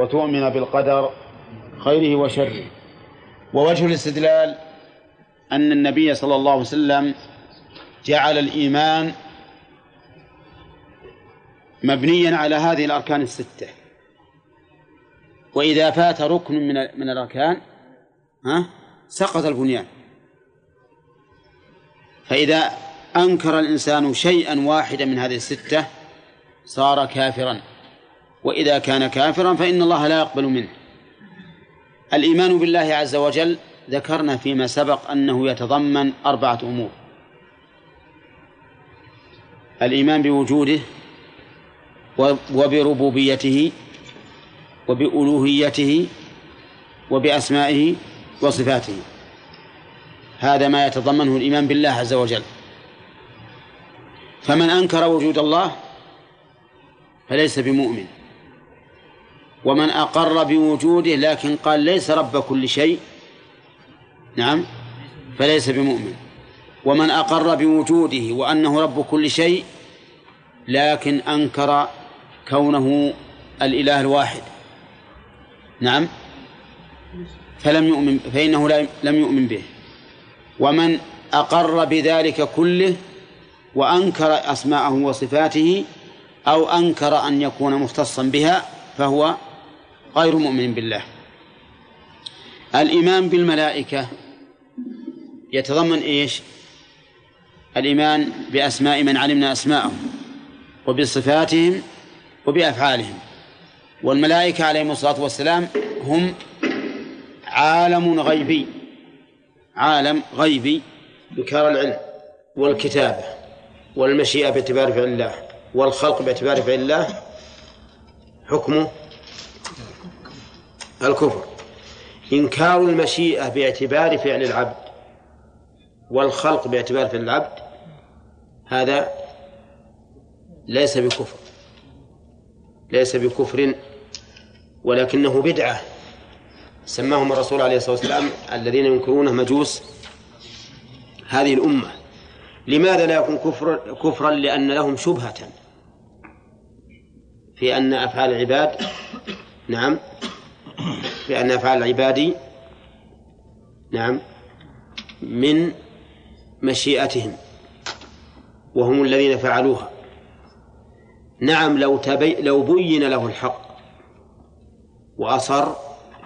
وتؤمن بالقدر خيره وشره. ووجه الاستدلال أن النبي صلى الله عليه وسلم جعل الإيمان مبنيا على هذه الأركان الستة. وإذا فات ركن من من الأركان ها سقط البنيان. فإذا أنكر الإنسان شيئا واحدا من هذه الستة صار كافرا. وإذا كان كافرا فإن الله لا يقبل منه. الإيمان بالله عز وجل ذكرنا فيما سبق أنه يتضمن أربعة أمور. الإيمان بوجوده وبربوبيته وبألوهيته وبأسمائه وصفاته. هذا ما يتضمنه الإيمان بالله عز وجل. فمن أنكر وجود الله فليس بمؤمن. ومن أقر بوجوده لكن قال ليس رب كل شيء نعم فليس بمؤمن. ومن أقر بوجوده وأنه رب كل شيء لكن أنكر كونه الإله الواحد. نعم فلم يؤمن فإنه لم يؤمن به. ومن أقر بذلك كله وأنكر أسماءه وصفاته أو أنكر أن يكون مختصا بها فهو غير مؤمن بالله. الإيمان بالملائكة يتضمن إيش؟ الإيمان بأسماء من علمنا أسماءهم وبصفاتهم وبأفعالهم. والملائكة عليهم الصلاة والسلام هم عالم غيبي عالم غيبي ذكر العلم والكتابة والمشيئة باعتبار فعل الله والخلق باعتبار فعل الله حكمه الكفر. إنكار المشيئة باعتبار فعل العبد والخلق باعتبار فعل العبد هذا ليس بكفر. ليس بكفر ولكنه بدعة. سماهم الرسول عليه الصلاة والسلام الذين ينكرونه مجوس هذه الأمة. لماذا لا يكون كفر كفرا؟ لأن لهم شبهة في أن أفعال العباد نعم في أن أفعال العباد نعم من مشيئتهم وهم الذين فعلوها. نعم لو تبي لو بين له الحق وأصر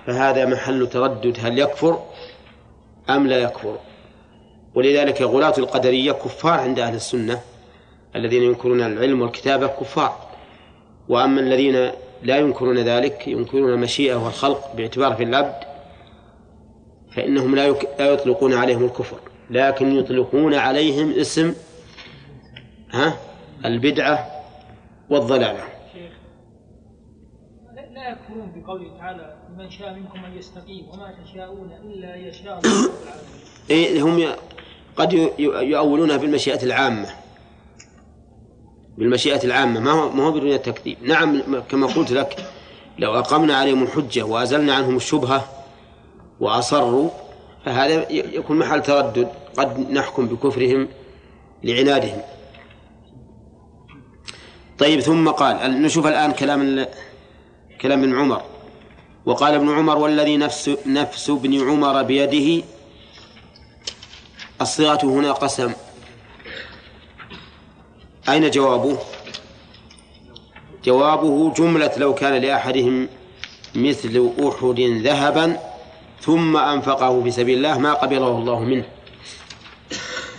فهذا محل تردد هل يكفر أم لا يكفر. ولذلك غلاة القدرية كفار عند أهل السنة الذين ينكرون العلم والكتابة كفار. وأما الذين لا ينكرون ذلك ينكرون المشيئة والخلق باعتبار في العبد فإنهم لا يطلقون عليهم الكفر لكن يطلقون عليهم اسم ها البدعة والضلالة. لا يكفرون بقوله تعالى من شاء منكم أن يستقيم وما تشاءون إلا يشاء الله إيه هم قد يؤولونها بالمشيئة العامة. بالمشيئة العامة ما هو ما هو بدون التكذيب. نعم كما قلت لك لو أقمنا عليهم الحجة وأزلنا عنهم الشبهة وأصروا فهذا يكون محل تردد. قد نحكم بكفرهم لعنادهم. طيب ثم قال نشوف الآن كلام كلام ابن عمر. وقال ابن عمر والذي نفس نفس ابن عمر بيده الصيغة هنا قسم. أين جوابه؟ جوابه جملة لو كان لأحدهم مثل أحد ذهبا ثم أنفقه في سبيل الله ما قبله الله منه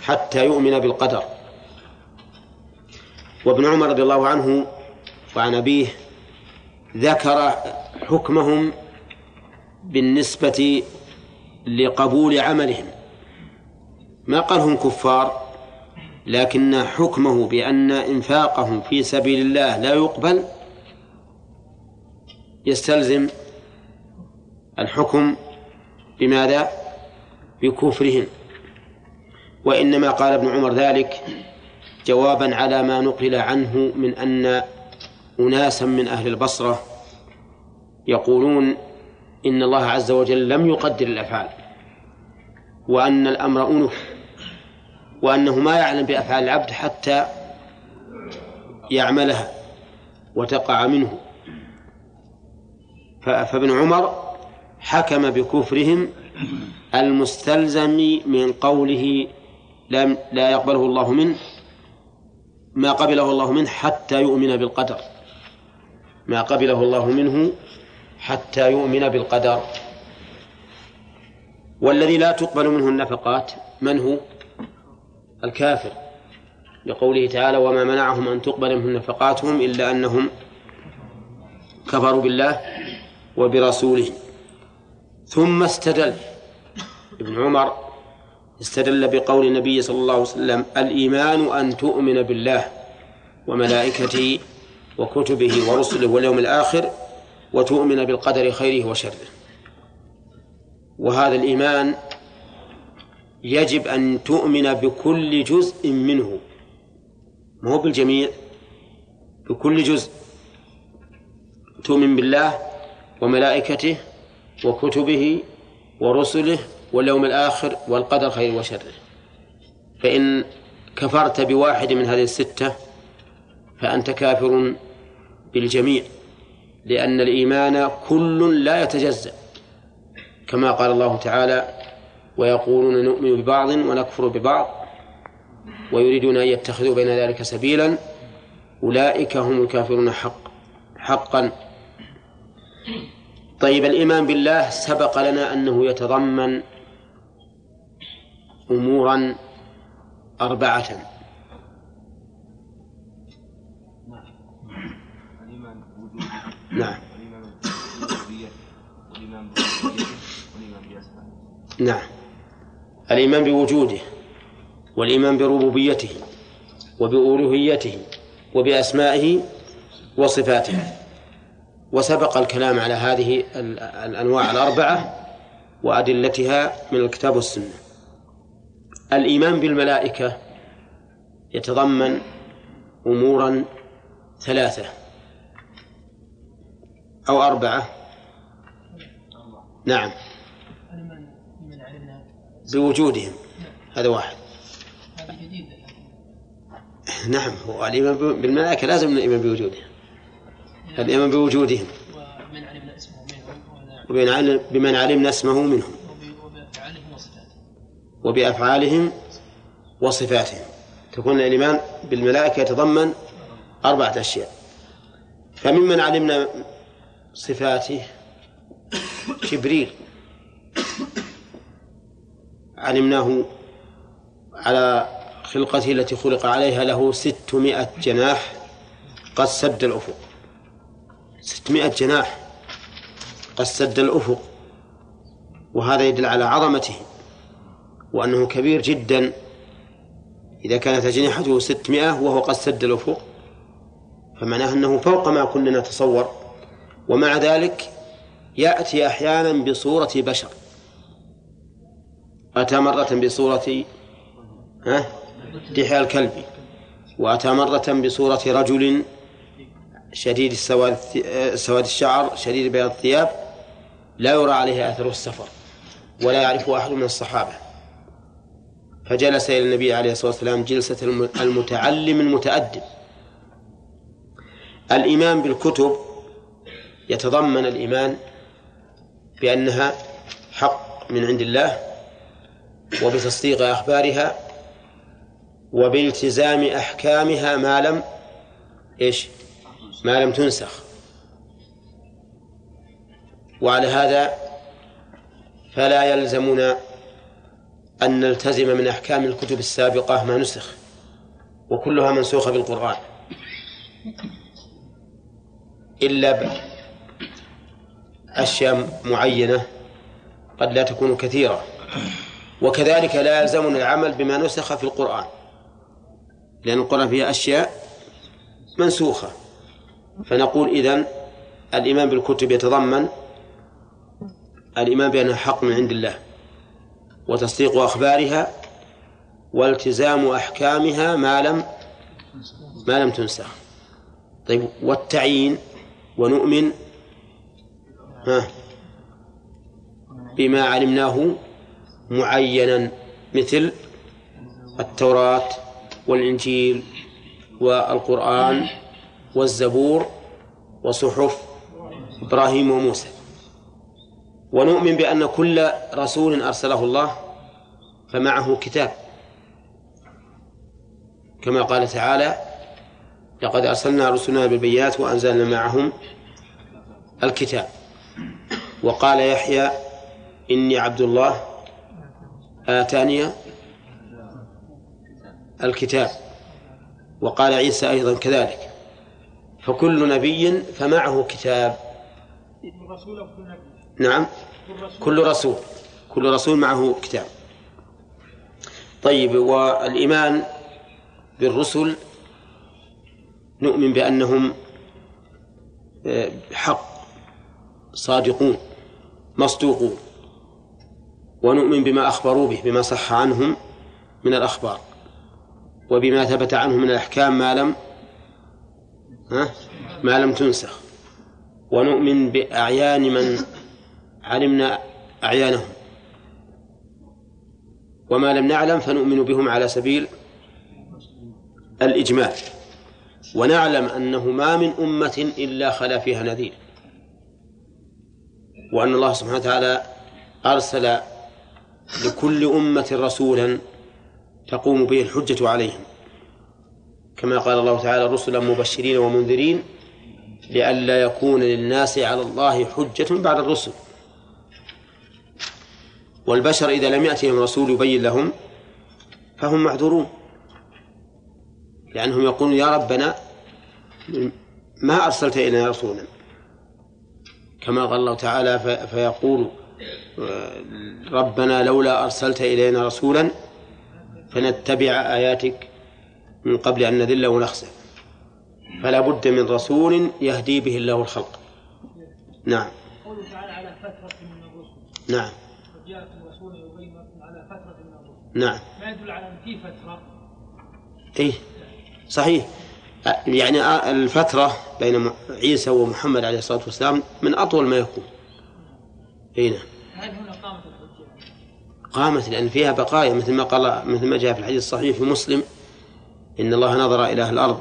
حتى يؤمن بالقدر. وابن عمر رضي الله عنه وعن أبيه ذكر حكمهم بالنسبة لقبول عملهم. ما قال هم كفار؟ لكن حكمه بأن إنفاقهم في سبيل الله لا يقبل يستلزم الحكم بماذا؟ بكفرهم وإنما قال ابن عمر ذلك جوابا على ما نقل عنه من أن أناسا من أهل البصرة يقولون إن الله عز وجل لم يقدر الأفعال وأن الأمر أنف وأنه ما يعلم بأفعال العبد حتى يعملها وتقع منه. فابن عمر حكم بكفرهم المستلزم من قوله لم لا يقبله الله منه ما قبله الله منه حتى يؤمن بالقدر. ما قبله الله منه حتى يؤمن بالقدر. والذي لا تقبل منه النفقات من هو؟ الكافر لقوله تعالى وما منعهم أن تقبل منهم نفقاتهم إلا أنهم كفروا بالله وبرسوله. ثم استدل ابن عمر استدل بقول النبي صلى الله عليه وسلم الإيمان أن تؤمن بالله وملائكته وكتبه ورسله واليوم الآخر وتؤمن بالقدر خيره وشره. وهذا الإيمان يجب أن تؤمن بكل جزء منه. مو بالجميع؟ بكل جزء. تؤمن بالله وملائكته وكتبه ورسله واليوم الآخر والقدر خير وشره. فإن كفرت بواحد من هذه الستة فأنت كافر بالجميع لأن الإيمان كل لا يتجزأ كما قال الله تعالى ويقولون نؤمن ببعض ونكفر ببعض ويريدون أن يتخذوا بين ذلك سبيلا أولئك هم الكافرون حق حقا. طيب الإيمان بالله سبق لنا أنه يتضمن أمورا أربعة. نعم. نعم. الإيمان بوجوده والإيمان بربوبيته وبألوهيته وبأسمائه وصفاته. وسبق الكلام على هذه الأنواع الأربعة وأدلتها من الكتاب والسنة. الإيمان بالملائكة يتضمن أمورا ثلاثة أو أربعة. نعم. بوجودهم. هذا واحد. نعم هو الإيمان بالملائكة لازم الإيمان بوجودهم. الإيمان بوجودهم. اسمه منهم بمن علمنا اسمه منهم. وبأفعالهم وصفاتهم. تكون الإيمان بالملائكة يتضمن أربعة أشياء. فممن علمنا صفاته؟ جبريل. علمناه على خلقته التي خلق عليها له ستمائة جناح قد سد الأفق. ستمائة جناح قد سد الأفق. وهذا يدل على عظمته وأنه كبير جدا. إذا كانت أجنحته ستمائة وهو قد سد الأفق فمعناه أنه فوق ما كنا نتصور. ومع ذلك يأتي أحيانا بصورة بشر. أتى مرة بصورة دحية الكلب وأتى مرة بصورة رجل شديد السواد سواد الشعر شديد بياض الثياب لا يرى عليه أثر السفر ولا يعرفه أحد من الصحابة. فجلس إلى النبي عليه الصلاة والسلام جلسة المتعلم المتأدب. الإيمان بالكتب يتضمن الإيمان بأنها حق من عند الله وبتصديق أخبارها وبالتزام أحكامها ما لم إيش؟ ما لم تنسخ. وعلى هذا فلا يلزمنا أن نلتزم من أحكام الكتب السابقة ما نسخ وكلها منسوخة بالقرآن. إلا أشياء معينة قد لا تكون كثيرة. وكذلك لا يلزمنا العمل بما نسخ في القرآن. لأن القرآن فيه أشياء منسوخة. فنقول إذن الإيمان بالكتب يتضمن الإيمان بأنها حق من عند الله وتصديق أخبارها والتزام أحكامها ما لم ما لم تنسخ. طيب والتعيين ونؤمن ها بما علمناه معينا مثل التوراة والإنجيل والقرآن والزبور وصحف إبراهيم وموسى. ونؤمن بأن كل رسول أرسله الله فمعه كتاب. كما قال تعالى لقد أرسلنا رسلنا بالبينات وأنزلنا معهم الكتاب وقال يحيى إني عبد الله آتاني الكتاب. وقال عيسى أيضا كذلك. فكل نبي فمعه كتاب. نعم. كل رسول. كل رسول معه كتاب. طيب والإيمان بالرسل نؤمن بأنهم آه، حق. صادقون. مصدوقون. ونؤمن بما أخبروا به بما صح عنهم من الأخبار وبما ثبت عنهم من الأحكام ما لم ما لم تنسخ. ونؤمن بأعيان من علمنا أعيانهم. وما لم نعلم فنؤمن بهم على سبيل الإجمال. ونعلم أنه ما من أمة إلا خلا فيها نذير. وأن الله سبحانه وتعالى أرسل لكل أمة رسولا تقوم به الحجة عليهم. كما قال الله تعالى رسلا مبشرين ومنذرين لئلا يكون للناس على الله حجة بعد الرسل. والبشر إذا لم يأتهم رسول يبين لهم فهم معذورون لأنهم يقولون يا ربنا ما أرسلت إلينا رسولا؟ كما قال الله تعالى فيقول ربنا لولا أرسلت إلينا رسولا فنتبع آياتك من قبل أن نذل ونخسر فلا بد من رسول يهدي به الله الخلق. نعم. قوله تعالى على فترة من الرسل. نعم. وجاءكم رسول يبين لكم على فترة من الرسل. نعم. ما يدل على أن في فترة؟ إيه. صحيح. يعني الفترة بين عيسى ومحمد عليه الصلاة والسلام من أطول ما يكون. أي نعم. هل هنا قامت الحجة؟ قامت لأن فيها بقايا مثل ما قال مثل ما جاء في الحديث الصحيح في مسلم إن الله نظر إلى أهل الأرض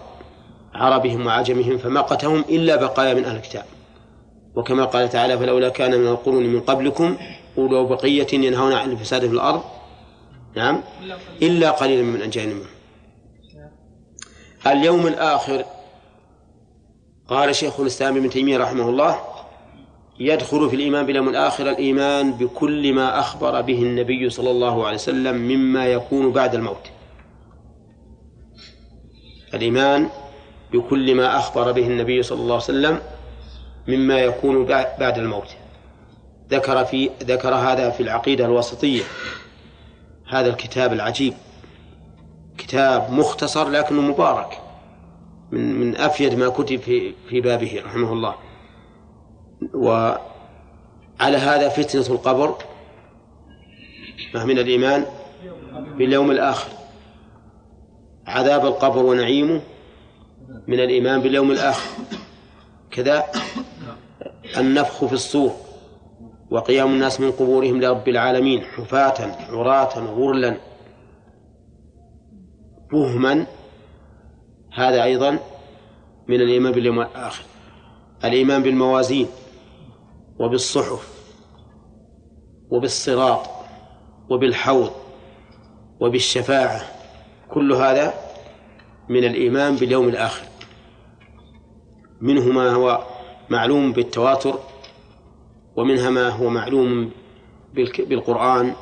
عربهم وعجمهم فمقتهم إلا بقايا من أهل الكتاب. وكما قال تعالى فلولا كان من القرون من قبلكم أولو بقية ينهون عن الفساد في الأرض. نعم. إلا قليلا. من أنجينا منهم. اليوم الآخر قال شيخ الإسلام ابن تيمية رحمه الله يدخل في الإيمان باليوم الآخر الإيمان بكل ما أخبر به النبي صلى الله عليه وسلم مما يكون بعد الموت. الإيمان بكل ما أخبر به النبي صلى الله عليه وسلم مما يكون بعد الموت. ذكر في ذكر هذا في العقيدة الوسطية هذا الكتاب العجيب. كتاب مختصر لكنه مبارك من من أفيد ما كتب في في بابه رحمه الله. وعلى هذا فتنة القبر من الإيمان باليوم الآخر. عذاب القبر ونعيمه من الإيمان باليوم الآخر. كذا النفخ في الصور وقيام الناس من قبورهم لرب العالمين حفاة عراة غرلا بهما. هذا أيضا من الإيمان باليوم الآخر. الإيمان بالموازين وبالصحف وبالصراط وبالحوض وبالشفاعة كل هذا من الإيمان باليوم الآخر. منه ما هو معلوم بالتواتر ومنها ما هو معلوم بالقرآن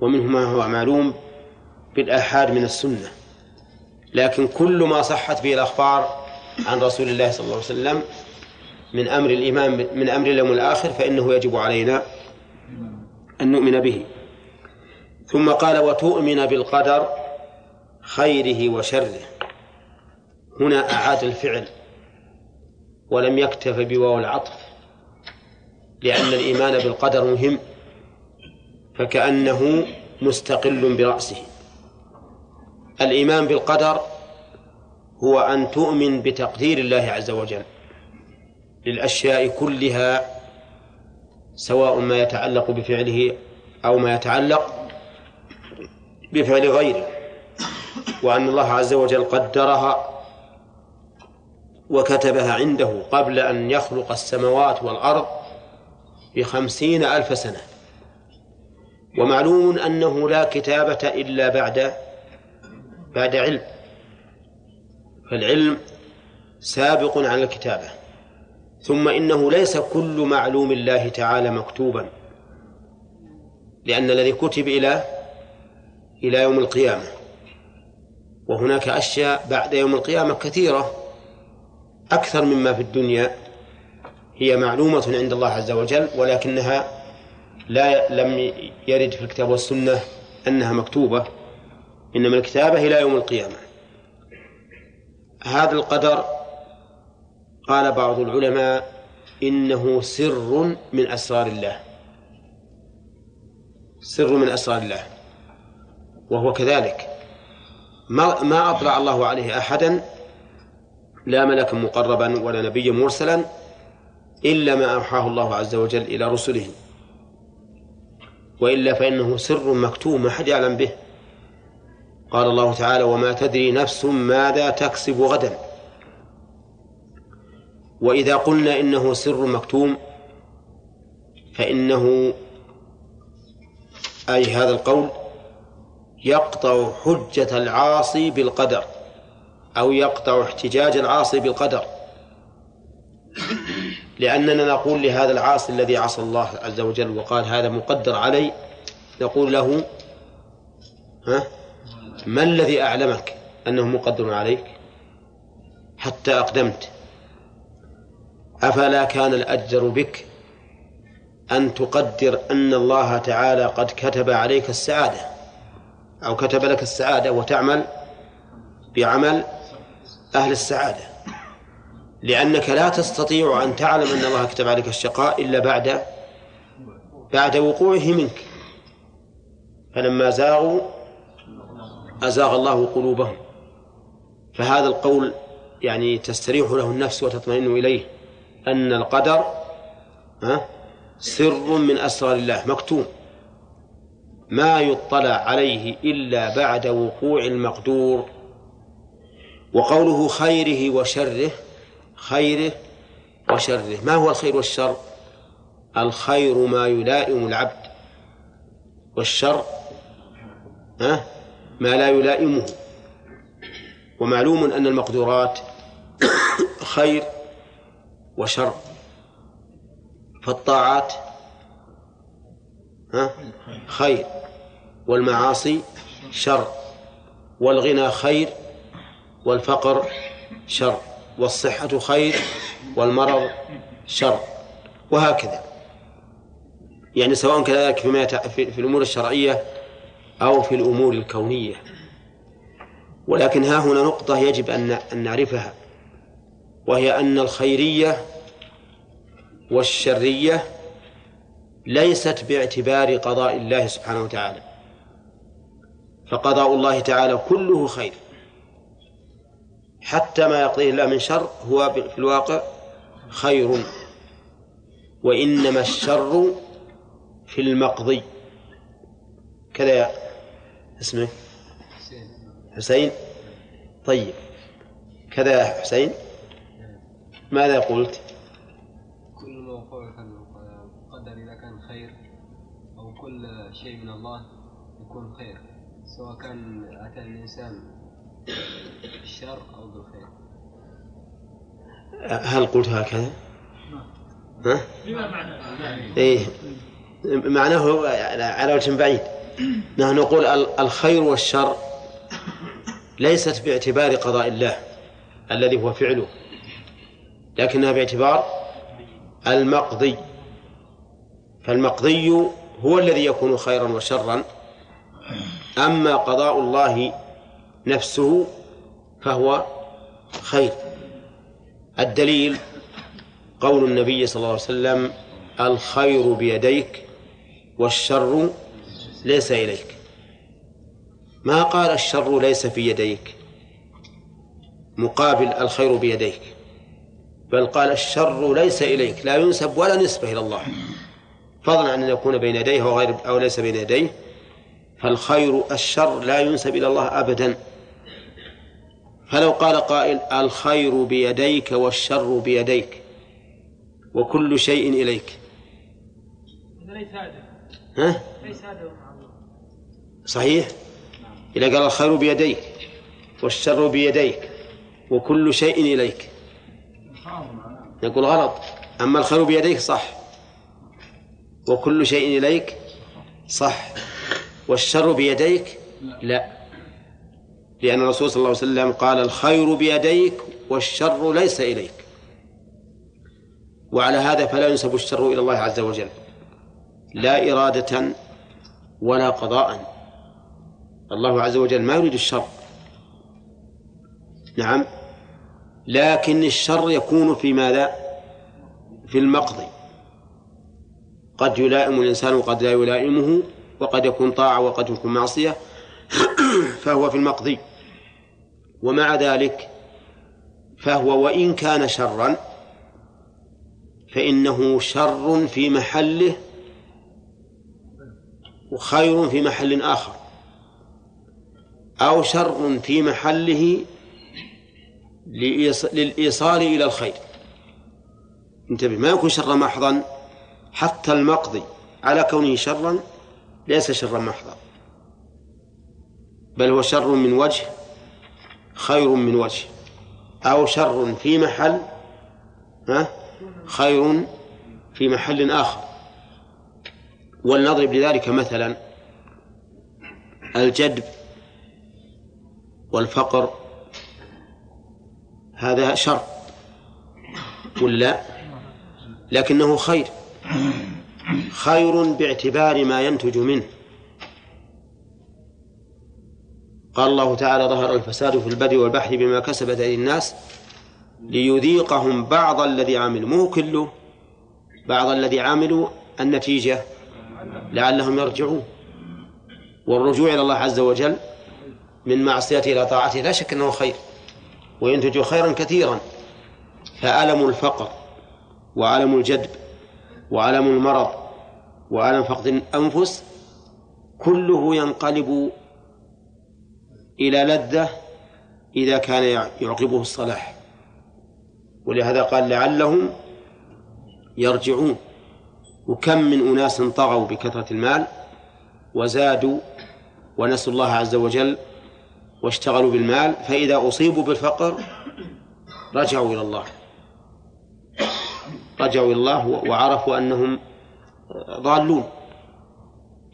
ومنه ما هو معلوم بالآحاد من السنة. لكن كل ما صحت به الأخبار عن رسول الله صلى الله عليه وسلم من أمر الإيمان من أمر اليوم الآخر فإنه يجب علينا أن نؤمن به. ثم قال وتؤمن بالقدر خيره وشره. هنا أعاد الفعل ولم يكتف بواو العطف لأن الإيمان بالقدر مهم فكأنه مستقل برأسه. الإيمان بالقدر هو أن تؤمن بتقدير الله عز وجل. للأشياء كلها سواء ما يتعلق بفعله أو ما يتعلق بفعل غيره. وأن الله عز وجل قدرها وكتبها عنده قبل أن يخلق السماوات والأرض بخمسين ألف سنة. ومعلوم أنه لا كتابة إلا بعد بعد علم. فالعلم سابق على الكتابة. ثم إنه ليس كل معلوم الله تعالى مكتوبا لأن الذي كتب إلى إلى يوم القيامة. وهناك أشياء بعد يوم القيامة كثيرة أكثر مما في الدنيا هي معلومة عند الله عز وجل ولكنها لا لم يرد في الكتاب والسنة أنها مكتوبة إنما الكتابة إلى يوم القيامة. هذا القدر قال بعض العلماء إنه سر من أسرار الله. سر من أسرار الله. وهو كذلك. ما ما أطلع الله عليه أحدا لا ملكا مقربا ولا نبيا مرسلا إلا ما أوحاه الله عز وجل إلى رسله. وإلا فإنه سر مكتوم ما حد يعلم به. قال الله تعالى وما تدري نفس ماذا تكسب غدا. وإذا قلنا إنه سر مكتوم فإنه أي هذا القول يقطع حجة العاصي بالقدر أو يقطع احتجاج العاصي بالقدر. لأننا نقول لهذا العاصي الذي عصى الله عز وجل وقال هذا مقدر علي نقول له ها ما الذي أعلمك أنه مقدر عليك؟ حتى أقدمت. أفلا كان الأجدر بك أن تقدر أن الله تعالى قد كتب عليك السعادة أو كتب لك السعادة وتعمل بعمل أهل السعادة. لأنك لا تستطيع أن تعلم أن الله كتب عليك الشقاء إلا بعد بعد وقوعه منك. فلما زاغوا أزاغ الله قلوبهم. فهذا القول يعني تستريح له النفس وتطمئن إليه. أن القدر سر من أسرار الله مكتوم. ما يطلع عليه إلا بعد وقوع المقدور. وقوله خيره وشره خيره وشره. ما هو الخير والشر؟ الخير ما يلائم العبد والشر ما لا يلائمه. ومعلوم أن المقدورات خير وشر. فالطاعات خير. والمعاصي شر. والغنى خير. والفقر شر. والصحة خير. والمرض شر. وهكذا. يعني سواء كذلك فيما في الأمور الشرعية أو في الأمور الكونية. ولكن ها هنا نقطة يجب أن نعرفها. وهي أن الخيرية والشرية ليست باعتبار قضاء الله سبحانه وتعالى. فقضاء الله تعالى كله خير. حتى ما يقضيه الله من شر هو في الواقع خير. وإنما الشر في المقضي. كذا اسمه؟ حسين. طيب. كذا يا حسين. ماذا قلت؟ كل ما وقع قدر إذا كان خير أو كل شيء من الله يكون خير سواء كان أتى الإنسان بالشر أو بالخير هل قلت هكذا؟ ها؟ بما معناه إيه معناه على وجه بعيد نحن نقول الخير والشر ليست باعتبار قضاء الله الذي هو فعله لكنها باعتبار المقضي. فالمقضي هو الذي يكون خيرا وشرا. أما قضاء الله نفسه فهو خير. الدليل قول النبي صلى الله عليه وسلم الخير بيديك والشر ليس إليك. ما قال الشر ليس في يديك؟ مقابل الخير بيديك. بل قال الشر ليس إليك لا ينسب ولا نسبة إلى الله. فضلا عن أن يكون بين يديه أو غير أو ليس بين يديه. فالخير الشر لا ينسب إلى الله أبدا. فلو قال قائل الخير بيديك والشر بيديك وكل شيء إليك. ليس هذا. ها؟ ليس صحيح؟ إذا قال الخير بيديك والشر بيديك وكل شيء إليك. نقول غلط. أما الخير بيديك صح. وكل شيء إليك صح. والشر بيديك لا. لأن الرسول صلى الله عليه وسلم قال الخير بيديك والشر ليس إليك. وعلى هذا فلا ينسب الشر إلى الله عز وجل. لا إرادة ولا قضاء. الله عز وجل ما يريد الشر. نعم. لكن الشر يكون في ماذا؟ في المقضي قد يلائم الإنسان وقد لا يلائمه وقد يكون طاعة وقد يكون معصية فهو في المقضي ومع ذلك فهو وإن كان شرا فإنه شر في محله وخير في محل آخر. أو شر في محله للإيصال إلى الخير. انتبه ما يكون شرا محضا حتى المقضي على كونه شرا ليس شرا محضا. بل هو شر من وجه خير من وجه. أو شر في محل ها خير في محل آخر. ولنضرب لذلك مثلا الجدب والفقر هذا شر. ولا لكنه خير. خير باعتبار ما ينتج منه. قال الله تعالى ظهر الفساد في البر والبحر بما كسبت أيدي الناس ليذيقهم بعض الذي عملوا. مو كله. بعض الذي عملوا النتيجة لعلهم يرجعون. والرجوع إلى الله عز وجل من معصيته إلى طاعته لا شك أنه خير. وينتج خيرا كثيرا. فألم الفقر وألم الجدب وألم المرض وألم فقد الأنفس كله ينقلب إلى لذة إذا كان يعقبه الصلاح. ولهذا قال لعلهم يرجعون. وكم من أناس طغوا بكثرة المال وزادوا ونسوا الله عز وجل واشتغلوا بالمال فإذا أصيبوا بالفقر رجعوا إلى الله. رجعوا إلى الله وعرفوا أنهم ضالون.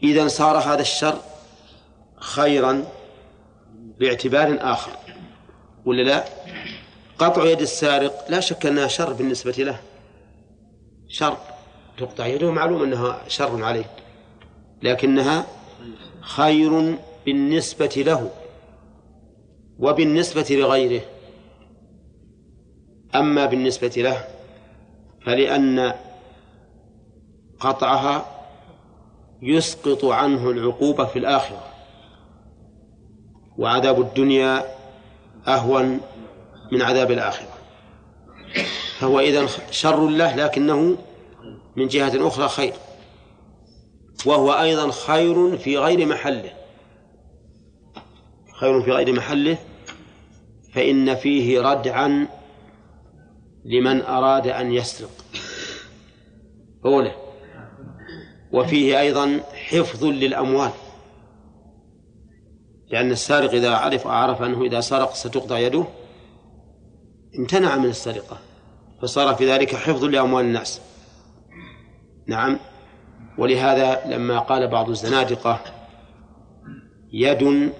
إذا صار هذا الشر خيرا باعتبار آخر. ولا لا؟ قطع يد السارق لا شك أنها شر بالنسبة له. شر. تقطع يده معلوم أنها شر عليه. لكنها خير بالنسبة له. وبالنسبة لغيره. أما بالنسبة له فلأن قطعها يسقط عنه العقوبة في الآخرة. وعذاب الدنيا أهون من عذاب الآخرة. فهو إذا شر له لكنه من جهة أخرى خير. وهو أيضا خير في غير محله. خير في غير محله فإن فيه ردعا لمن أراد أن يسرق. أولى وفيه أيضا حفظ للأموال. لأن السارق إذا عرف عرف أنه إذا سرق ستقطع يده. امتنع من السرقة. فصار في ذلك حفظ لأموال الناس. نعم. ولهذا لما قال بعض الزنادقة يد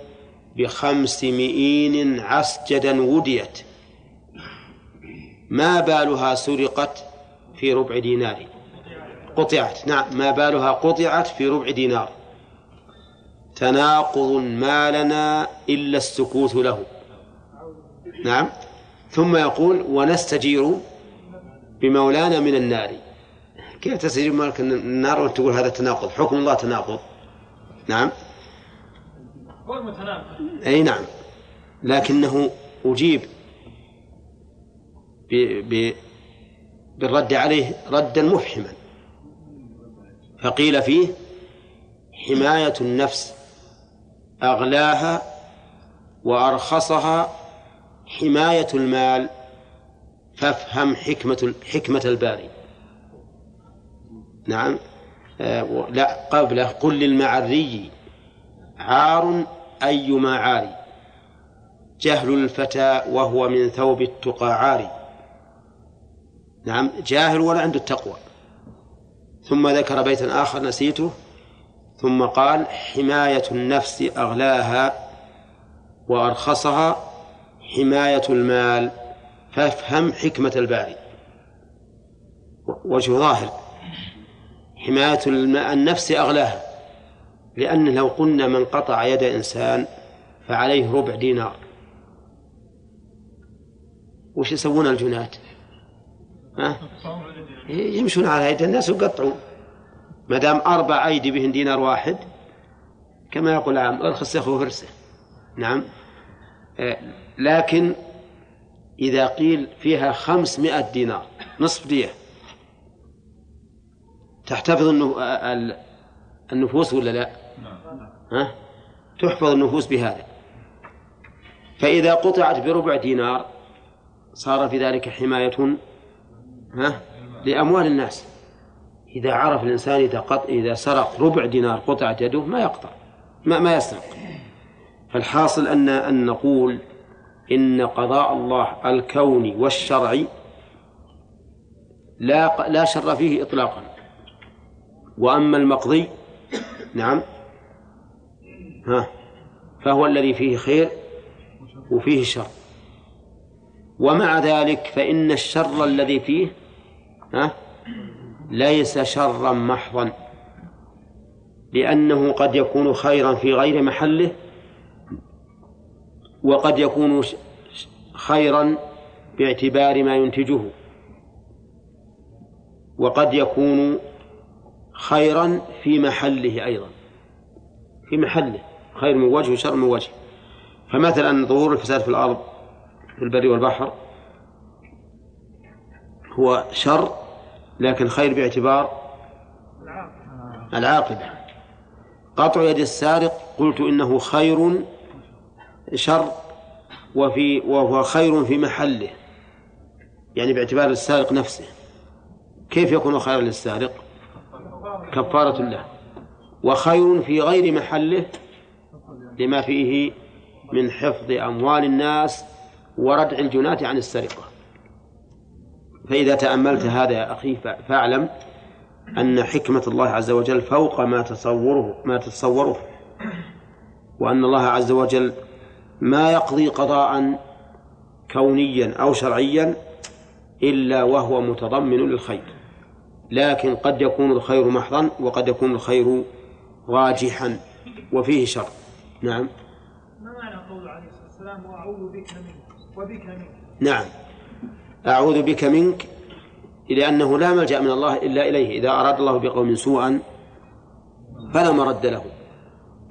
بخمس مئين عسجدا وديت. ما بالها سرقت في ربع دينار. قطعت نعم ما بالها قطعت في ربع دينار. تناقض ما لنا إلا السكوت له. نعم. ثم يقول ونستجير بمولانا من النار. كيف تستجير مالك النار وتقول هذا تناقض؟ حكم الله تناقض. نعم. أي نعم. لكنه أجيب ب... ب... بالرد عليه ردا مفحما فقيل فيه حماية النفس أغلاها وأرخصها حماية المال. فافهم حكمة حكمة الباري. نعم. آه، لا قبله. قل للمعري عار أيما عاري. جهل الفتى وهو من ثوب التقى عاري. نعم جاهل ولا عنده التقوى. ثم ذكر بيتا آخر نسيته ثم قال حماية النفس أغلاها وأرخصها حماية المال. فافهم حكمة الباري. وجه ظاهر. حماية النفس أغلاها. لأن لو قلنا من قطع يد إنسان فعليه ربع دينار. وش يسوون الجناة ها؟ يمشون على أيدي الناس ويقطعون. ما دام أربع أيدي بهن دينار واحد كما يقول العام ارخص يا فرسه نعم. آه، لكن إذا قيل فيها خمسمائة دينار نصف دية تحتفظ النفوس ولا لا؟ ها؟ تحفظ النفوس بهذا فإذا قطعت بربع دينار صار في ذلك حماية ها؟ لأموال الناس إذا عرف الإنسان إذا, قط... إذا سرق ربع دينار قطعت يده ما يقطع ما, ما يسرق فالحاصل أن أن نقول إن قضاء الله الكوني والشرعي لا لا شر فيه إطلاقا وأما المقضي نعم ها. فهو الذي فيه خير وفيه شر. ومع ذلك فإن الشر الذي فيه ها ليس شرا محضا. لأنه قد يكون خيرا في غير محله وقد يكون خيرا باعتبار ما ينتجه. وقد يكون خيرا في محله أيضا. في محله. خير من وجه وشر من وجه. فمثلا ظهور الفساد في الأرض في البر والبحر هو شر لكن خير باعتبار العاقبة. قطع يد السارق قلت إنه خير شر وفي وهو خير في محله. يعني باعتبار السارق نفسه. كيف يكون خيرا للسارق؟ كفارة له. وخير في غير محله لما فيه من حفظ أموال الناس وردع الجناة عن السرقة. فإذا تأملت هذا يا أخي فاعلم أن حكمة الله عز وجل فوق ما تصوره ما تتصوره. وأن الله عز وجل ما يقضي قضاء كونيا أو شرعيا إلا وهو متضمن للخير. لكن قد يكون الخير محضا وقد يكون الخير راجحا وفيه شر. نعم. ما معنى قول عليه الصلاة والسلام وأعوذ بك منك؟ وبك منك. نعم. أعوذ بك منك لأنه لا ملجأ من الله إلا إليه. إذا أراد الله بقوم سوءا فلا مرد له.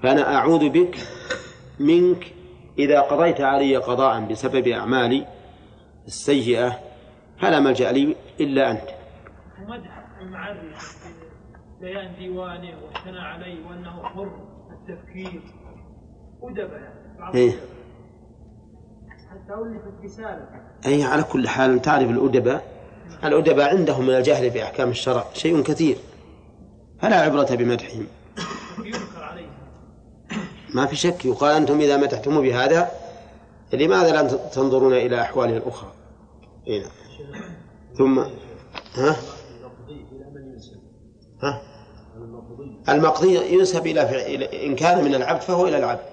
فأنا أعوذ بك منك إذا قضيت علي قضاء بسبب أعمالي السيئة فلا ملجأ لي إلا أنت. ومدح المعري بيان ديوانه والثناء عليه وأنه حر التفكير. أدب يعني إيه؟ حتى ألفت رسالة أي على كل حال تعرف الأدباء الأدباء عندهم من الجهل بأحكام الشرع شيء كثير. فلا عبرة بمدحهم. ما في شك يقال أنتم إذا مدحتم بهذا لماذا لا تنظرون إلى أحواله الأخرى؟ إيه نعم. ثم ها؟ ها؟ المقضي. ينسب إلى فعل إن كان من العبد فهو إلى العبد.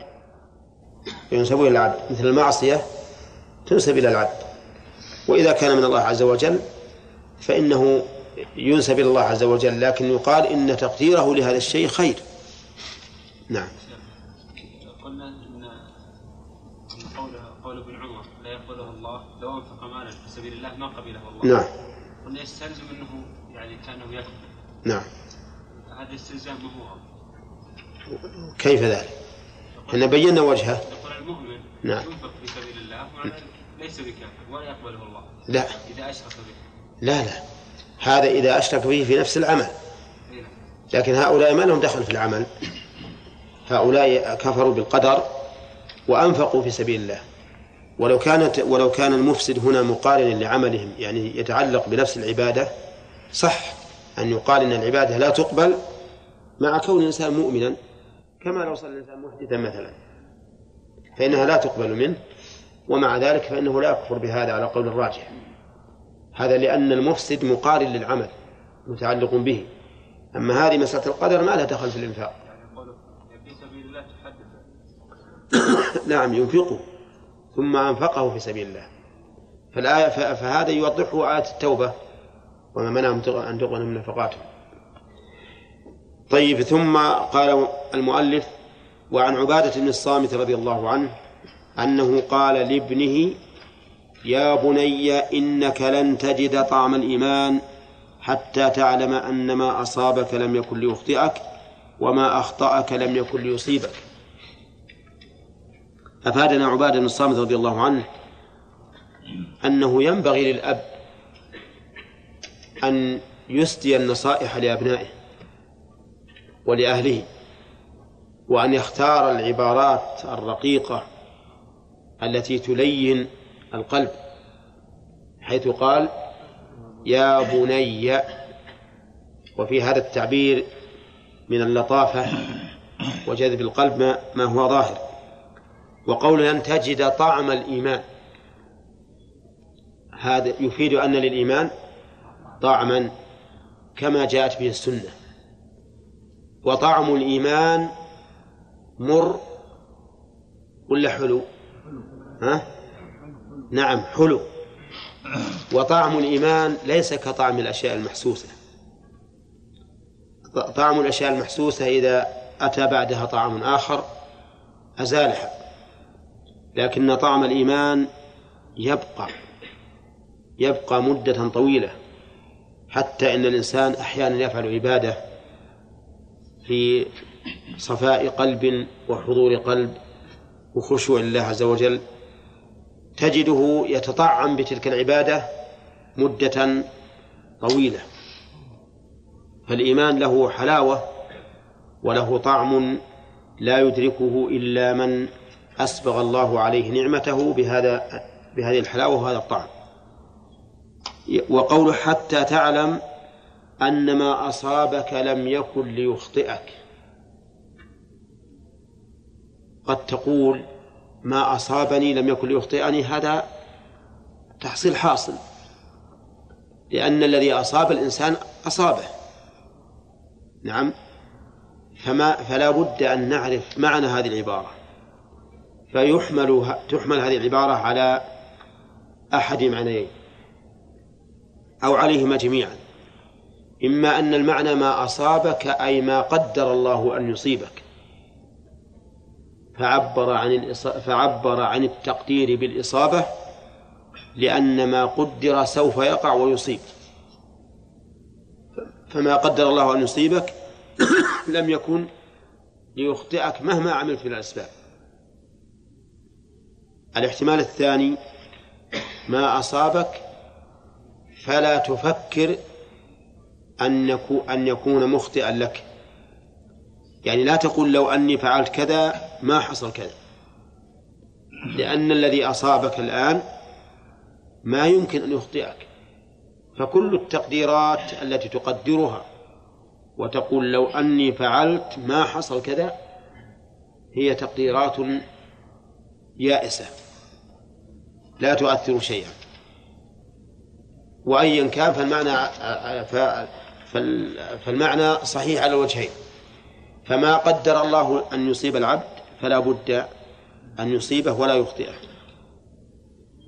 ينسب إلى العبد مثل المعصية تنسب إلى العبد. وإذا كان من الله عز وجل فإنه ينسب إلى الله عز وجل لكن يقال إن تقديره لهذا الشيء خير. نعم. قلنا إن قول قول ابن عمر لا يقبله الله لو أنفق مالا في سبيل الله ما قبله الله. نعم. قلنا يستلزم إنه يعني كأنه يقبل نعم. هذا استلزام ما هو كيف ذلك؟ إحنا بينا وجهه. نعم. ينفق في سبيل الله ليس بكافر ولا يقبله الله. لا. إذا أشرك به. لا لا. هذا إذا أشرك به في نفس العمل. إيه. لكن هؤلاء ما لهم دخل في العمل. هؤلاء كفروا بالقدر وأنفقوا في سبيل الله. ولو كانت ولو كان المفسد هنا مقارنا لعملهم يعني يتعلق بنفس العبادة صح أن يقال أن العبادة لا تقبل مع كون الإنسان مؤمنا كما لو صلى الإنسان محدثا مثلا. فإنها لا تقبل منه ومع ذلك فإنه لا يكفر بهذا على قول الراجح. هذا لأن المفسد مقارن للعمل متعلق به. أما هذه مسألة القدر ما لها دخل في الإنفاق. نعم ينفقه ثم أنفقه في سبيل الله. فالآية فهذا يوضحه آية التوبة وما منعهم أن تغنى من نفقاتهم طيب ثم قال المؤلف وعن عبادة بن الصامت رضي الله عنه أنه قال لابنه يا بني إنك لن تجد طعم الإيمان حتى تعلم أن ما أصابك لم يكن ليخطئك وما أخطأك لم يكن ليصيبك. أفادنا عبادة بن الصامت رضي الله عنه أنه ينبغي للأب أن يسدي النصائح لأبنائه ولأهله. وأن يختار العبارات الرقيقة التي تلين القلب حيث قال يا بني وفي هذا التعبير من اللطافة وجذب القلب ما, ما هو ظاهر. وقول لن تجد طعم الإيمان. هذا يفيد أن للإيمان طعما كما جاءت به السنة. وطعم الإيمان مر ولا حلو؟ ها؟ نعم حلو. وطعم الإيمان ليس كطعم الأشياء المحسوسة. طعم الأشياء المحسوسة إذا أتى بعدها طعام آخر أزالها. لكن طعم الإيمان يبقى يبقى مدة طويلة. حتى إن الإنسان أحيانا يفعل عبادة في صفاء قلب وحضور قلب وخشوع لله عز وجل تجده يتطعم بتلك العبادة مدة طويلة. فالإيمان له حلاوة وله طعم لا يدركه إلا من أسبغ الله عليه نعمته بهذا بهذه الحلاوة وهذا الطعم. وقوله حتى تعلم أن ما أصابك لم يكن ليخطئك. قد تقول ما أصابني لم يكن ليخطئني هذا تحصيل حاصل لأن الذي أصاب الإنسان أصابه. نعم. فما فلا بد أن نعرف معنى هذه العبارة. فيحمل تحمل هذه العبارة على أحد معنيين أو عليهما جميعا. إما أن المعنى ما أصابك أي ما قدر الله أن يصيبك. فعبر عن. فعبر عن التقدير بالإصابة لأن ما قدر سوف يقع ويصيب فما قدر الله أن يصيبك لم يكن ليخطئك مهما عملت من الأسباب الاحتمال الثاني ما أصابك فلا تفكر أن يكون مخطئا لك يعني لا تقول لو أني فعلت كذا ما حصل كذا. لأن الذي أصابك الآن ما يمكن أن يخطئك. فكل التقديرات التي تقدرها وتقول لو أني فعلت ما حصل كذا هي تقديرات يائسة. لا تؤثر شيئا. وأيا كان فالمعنى فالمعنى صحيح على الوجهين. فما قدر الله أن يصيب العبد فلا بد أن يصيبه ولا يخطئه.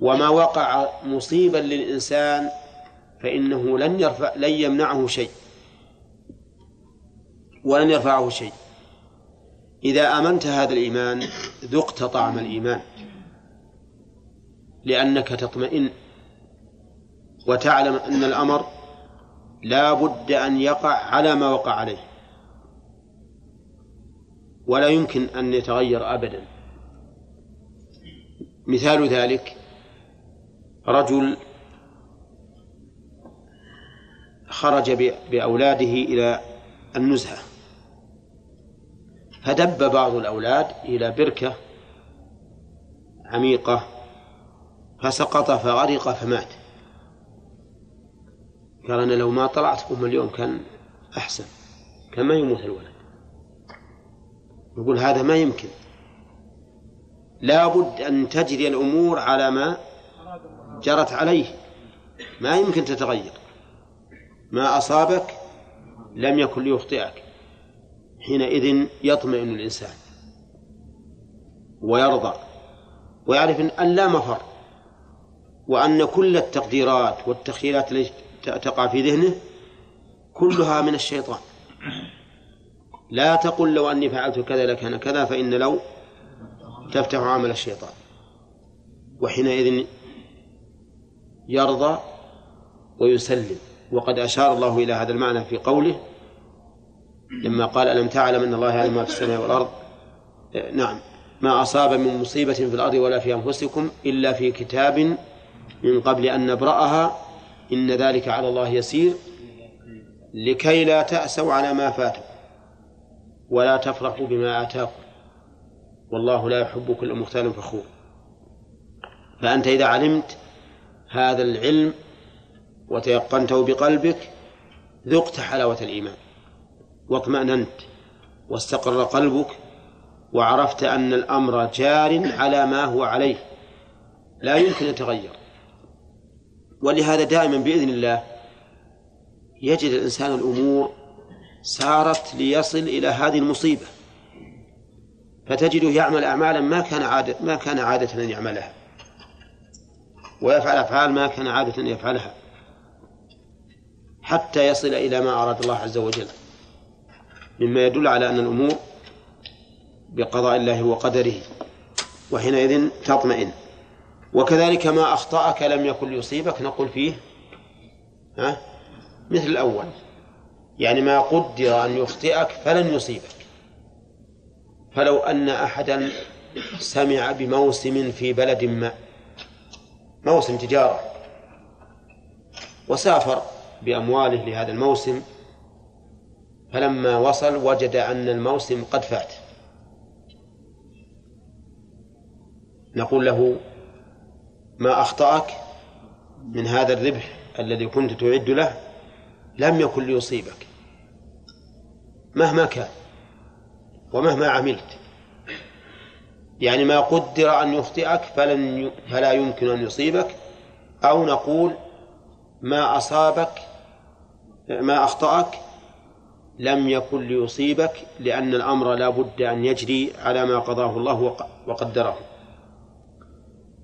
وما وقع مصيبا للإنسان فإنه لن يرفع لن يمنعه شيء. ولن يرفعه شيء. إذا آمنت هذا الإيمان ذقت طعم الإيمان. لأنك تطمئن. وتعلم أن الأمر لا بد أن يقع على ما وقع عليه. ولا يمكن أن يتغير أبدا. مثال ذلك رجل خرج بأولاده إلى النزهة. فدب بعض الأولاد إلى بركة عميقة فسقط فغرق فمات. قال أنا لو ما طلعت أم اليوم كان أحسن كان ما يموت الولد. يقول هذا ما يمكن. لا بد أن تجري الأمور على ما جرت عليه. ما يمكن تتغير. ما أصابك لم يكن ليخطئك. حينئذ يطمئن الإنسان ويرضى ويعرف أن لا مفر وأن كل التقديرات والتخيلات التي تقع في ذهنه كلها من الشيطان. لا تقل لو أني فعلت كذا لكان كذا فإن لو تفتح عمل الشيطان. وحينئذ يرضى ويسلم. وقد أشار الله إلى هذا المعنى في قوله لما قال ألم تعلم أن الله يعلم ما في السماء والأرض؟ نعم. ما أصاب من مصيبة في الأرض ولا في أنفسكم إلا في كتاب من قبل أن نبرأها. إن ذلك على الله يسير. لكي لا تأسوا على ما فاتوا. ولا تفرحوا بما آتاكم. والله لا يحب كل مختال فخور. فأنت إذا علمت هذا العلم وتيقنته بقلبك ذقت حلاوة الإيمان. واطمأننت. واستقر قلبك وعرفت أن الأمر جار على ما هو عليه. لا يمكن أن يتغير. ولهذا دائما بإذن الله يجد الإنسان الأمور سارت ليصل إلى هذه المصيبة. فتجده يعمل أعمالا ما كان عادة ما كان عادة أن يعملها. ويفعل أفعال ما كان عادة أن يفعلها. حتى يصل إلى ما أراد الله عز وجل. مما يدل على أن الأمور بقضاء الله وقدره. وحينئذ تطمئن. وكذلك ما أخطأك لم يكن ليصيبك نقول فيه ها مثل الأول. يعني ما قدر أن يخطئك فلن يصيبك. فلو أن أحدا سمع بموسم في بلد ما موسم تجارة وسافر بأمواله لهذا الموسم فلما وصل وجد أن الموسم قد فات. نقول له ما أخطأك من هذا الربح الذي كنت تعد له لم يكن ليصيبك. مهما كان ومهما عملت. يعني ما قدر أن يخطئك فلن فلا يمكن أن يصيبك أو نقول ما أصابك ما أخطأك لم يكن ليصيبك لأن الأمر لا بد أن يجري على ما قضاه الله وقدره.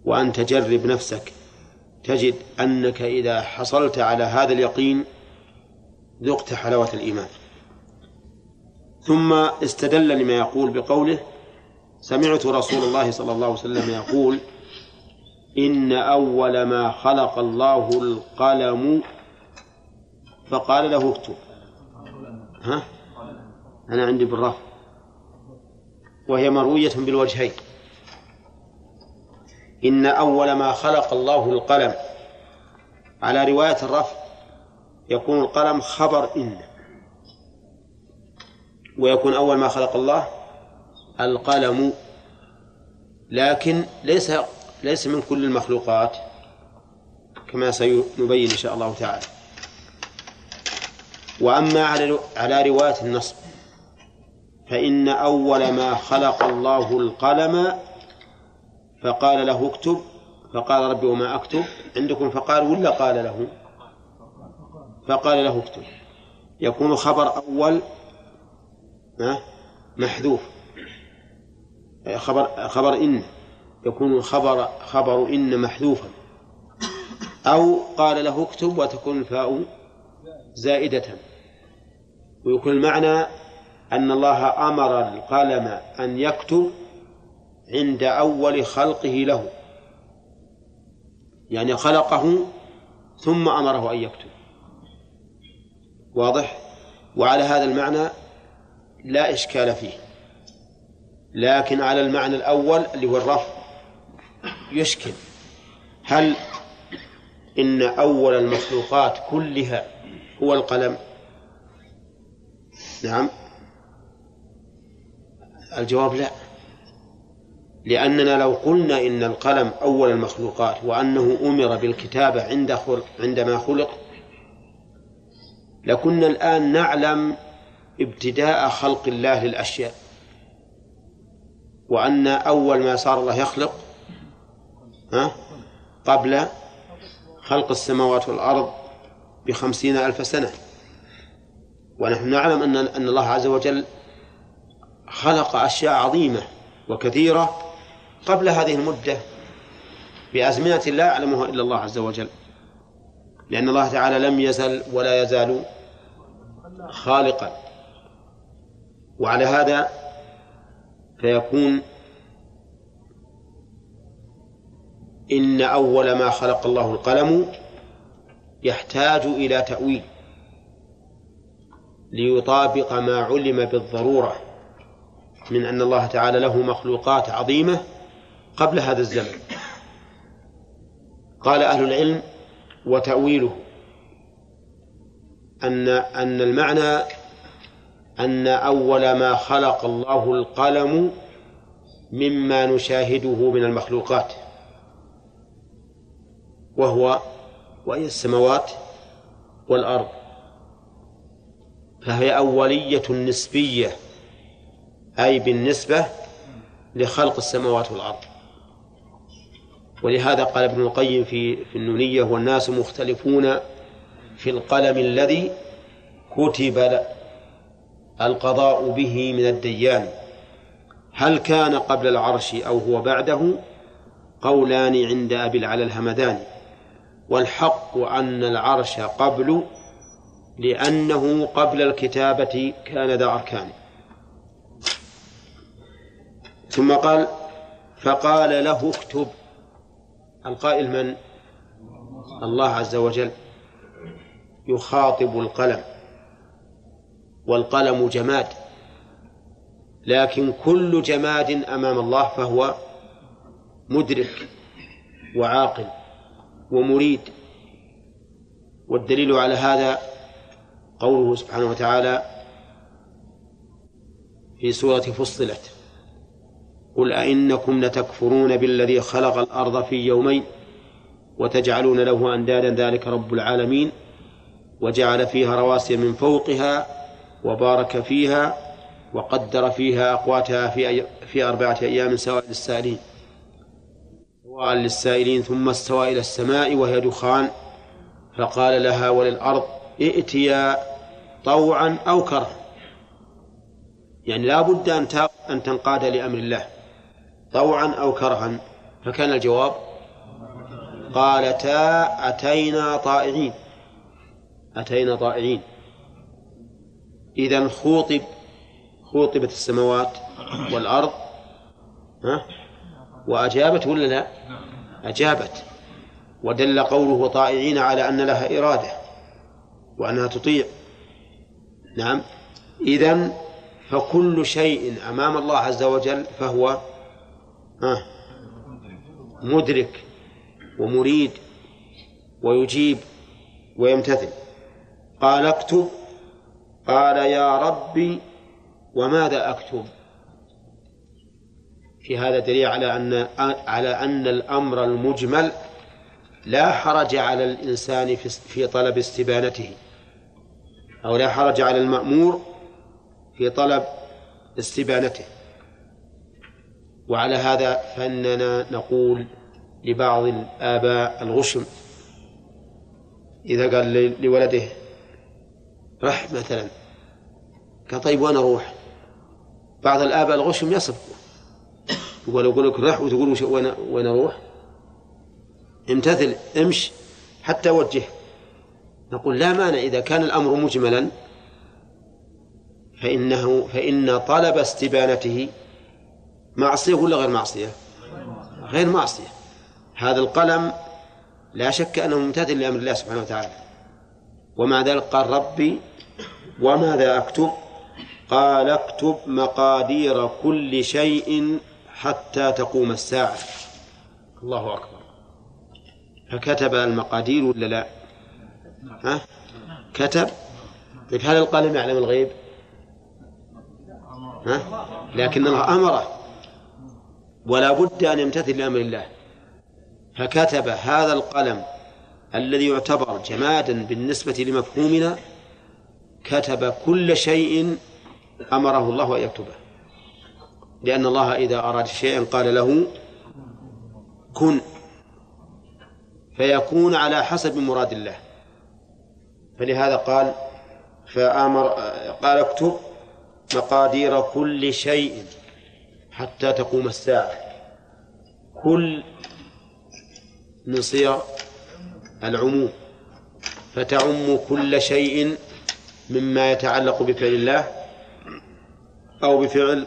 وأن تجرب نفسك. تجد أنك إذا حصلت على هذا اليقين ذقت حلاوة الإيمان. ثم استدل لما يقول بقوله سمعت رسول الله صلى الله عليه وسلم يقول إن أول ما خلق الله القلم فقال له اكتب. ها؟ أنا عندي بالرفع. وهي مروية بالوجهين. إن أول ما خلق الله القلم. على رواية الرفع يكون القلم خبر إن. ويكون أول ما خلق الله القلم لكن ليس ليس من كل المخلوقات كما سنبين إن شاء الله تعالى. وأما على على رواية النصب فإن أول ما خلق الله القلم فقال له اكتب فقال ربي وما أكتب عندكم فقال ولا قال له؟ فقال له اكتب. يكون خبر أول محذوف. خبر خبر إن. يكون خبر خبر إن محذوفا. أو قال له اكتب وتكون الفاء زائدة. ويكون المعنى أن الله أمر القلم أن يكتب عند أول خلقه له. يعني خلقه ثم أمره أن يكتب. واضح؟ وعلى هذا المعنى لا إشكال فيه. لكن على المعنى الأول اللي هو الرفع يشكل. هل إن أول المخلوقات كلها هو القلم؟ نعم. الجواب لا. لأننا لو قلنا إن القلم أول المخلوقات وأنه أمر بالكتابة عند عندما خلق لكنا الآن نعلم ابتداء خلق الله للأشياء وأن أول ما صار الله يخلق ها قبل خلق السماوات والأرض بخمسين ألف سنة. ونحن نعلم أن أن الله عز وجل خلق أشياء عظيمة وكثيرة قبل هذه المدة بأزمنة لا يعلمها إلا الله عز وجل. لأن الله تعالى لم يزل ولا يزال خالقا. وعلى هذا فيكون إن أول ما خلق الله القلم يحتاج إلى تأويل ليطابق ما علم بالضرورة من أن الله تعالى له مخلوقات عظيمة قبل هذا الزمن. قال أهل العلم وتأويله أن أن المعنى أن أول ما خلق الله القلم مما نشاهده من المخلوقات وهو وهي السماوات والأرض. فهي أولية نسبية أي بالنسبة لخلق السماوات والأرض. ولهذا قال ابن القيم في في النونية والناس مختلفون في القلم الذي كتب القضاء به من الديان. هل كان قبل العرش أو هو بعده؟ قولان عند أبي العلى الهمداني. والحق أن العرش قبل لأنه قبل الكتابة كان ذا أركان. ثم قال فقال له اكتب. القائل من؟ الله عز وجل. يخاطب القلم. والقلم جماد. لكن كل جماد أمام الله فهو مدرك وعاقل ومريد. والدليل على هذا قوله سبحانه وتعالى في سورة فصلت قل أئنكم لتكفرون بالذي خلق الأرض في يومين وتجعلون له أندادا ذلك رب العالمين وجعل فيها رواسي من فوقها وبارك فيها وقدر فيها أقواتها في في أربعة أيام سواء للسائلين. سواء للسائلين ثم استوى إلى السماء وهي دخان فقال لها وللأرض ائتيا طوعا أو كرها. يعني لا بد أن أن تنقاد لأمر الله. طوعا أو كرها. فكان الجواب قالتا أتينا طائعين. أتينا طائعين. إذا خوطب خوطبت السماوات والأرض ها؟ وأجابت ولا لا؟ أجابت. ودل قوله طائعين على أن لها إرادة وأنها تطيع. نعم. إذن فكل شيء أمام الله عز وجل فهو مدرك ومريد ويجيب ويمتثل. قال اكتب قال يا ربي وماذا اكتب في هذا دليل على ان على أن الأمر المجمل لا حرج على الإنسان في طلب استبانته أو لا حرج على المأمور في طلب استبانته. وعلى هذا فإننا نقول لبعض الآباء الغشم إذا قال لولده رح مثلا. قال طيب وين أروح؟ بعض الآباء الغشم يصف. يقول يقول لك رح وتقول وين وين أروح؟ امتثل امش حتى وجه نقول لا مانع إذا كان الأمر مجملا فإنه فإن طلب استبانته معصية ولا غير معصية؟ غير معصية. هذا القلم لا شك أنه ممتثل لأمر الله سبحانه وتعالى. ومع ذلك قال ربي وماذا أكتب؟ قال اكتب مقادير كل شيء حتى تقوم الساعة. الله أكبر. فكتب المقادير ولا لا؟ ها؟ كتب؟ طيب هل القلم يعلم الغيب؟ ها؟ لكن الله أمره. ولا بد أن يمتثل لأمر الله. فكتب هذا القلم الذي يعتبر جمادا بالنسبة لمفهومنا كتب كل شيء أمره الله أن يكتبه. لأن الله إذا أراد شيئا قال له كن. فيكون على حسب مراد الله. فلهذا قال فآمر قال اكتب مقادير كل شيء حتى تقوم الساعة. كل من صيغ العموم. فتعم كل شيء مما يتعلق بفعل الله أو بفعل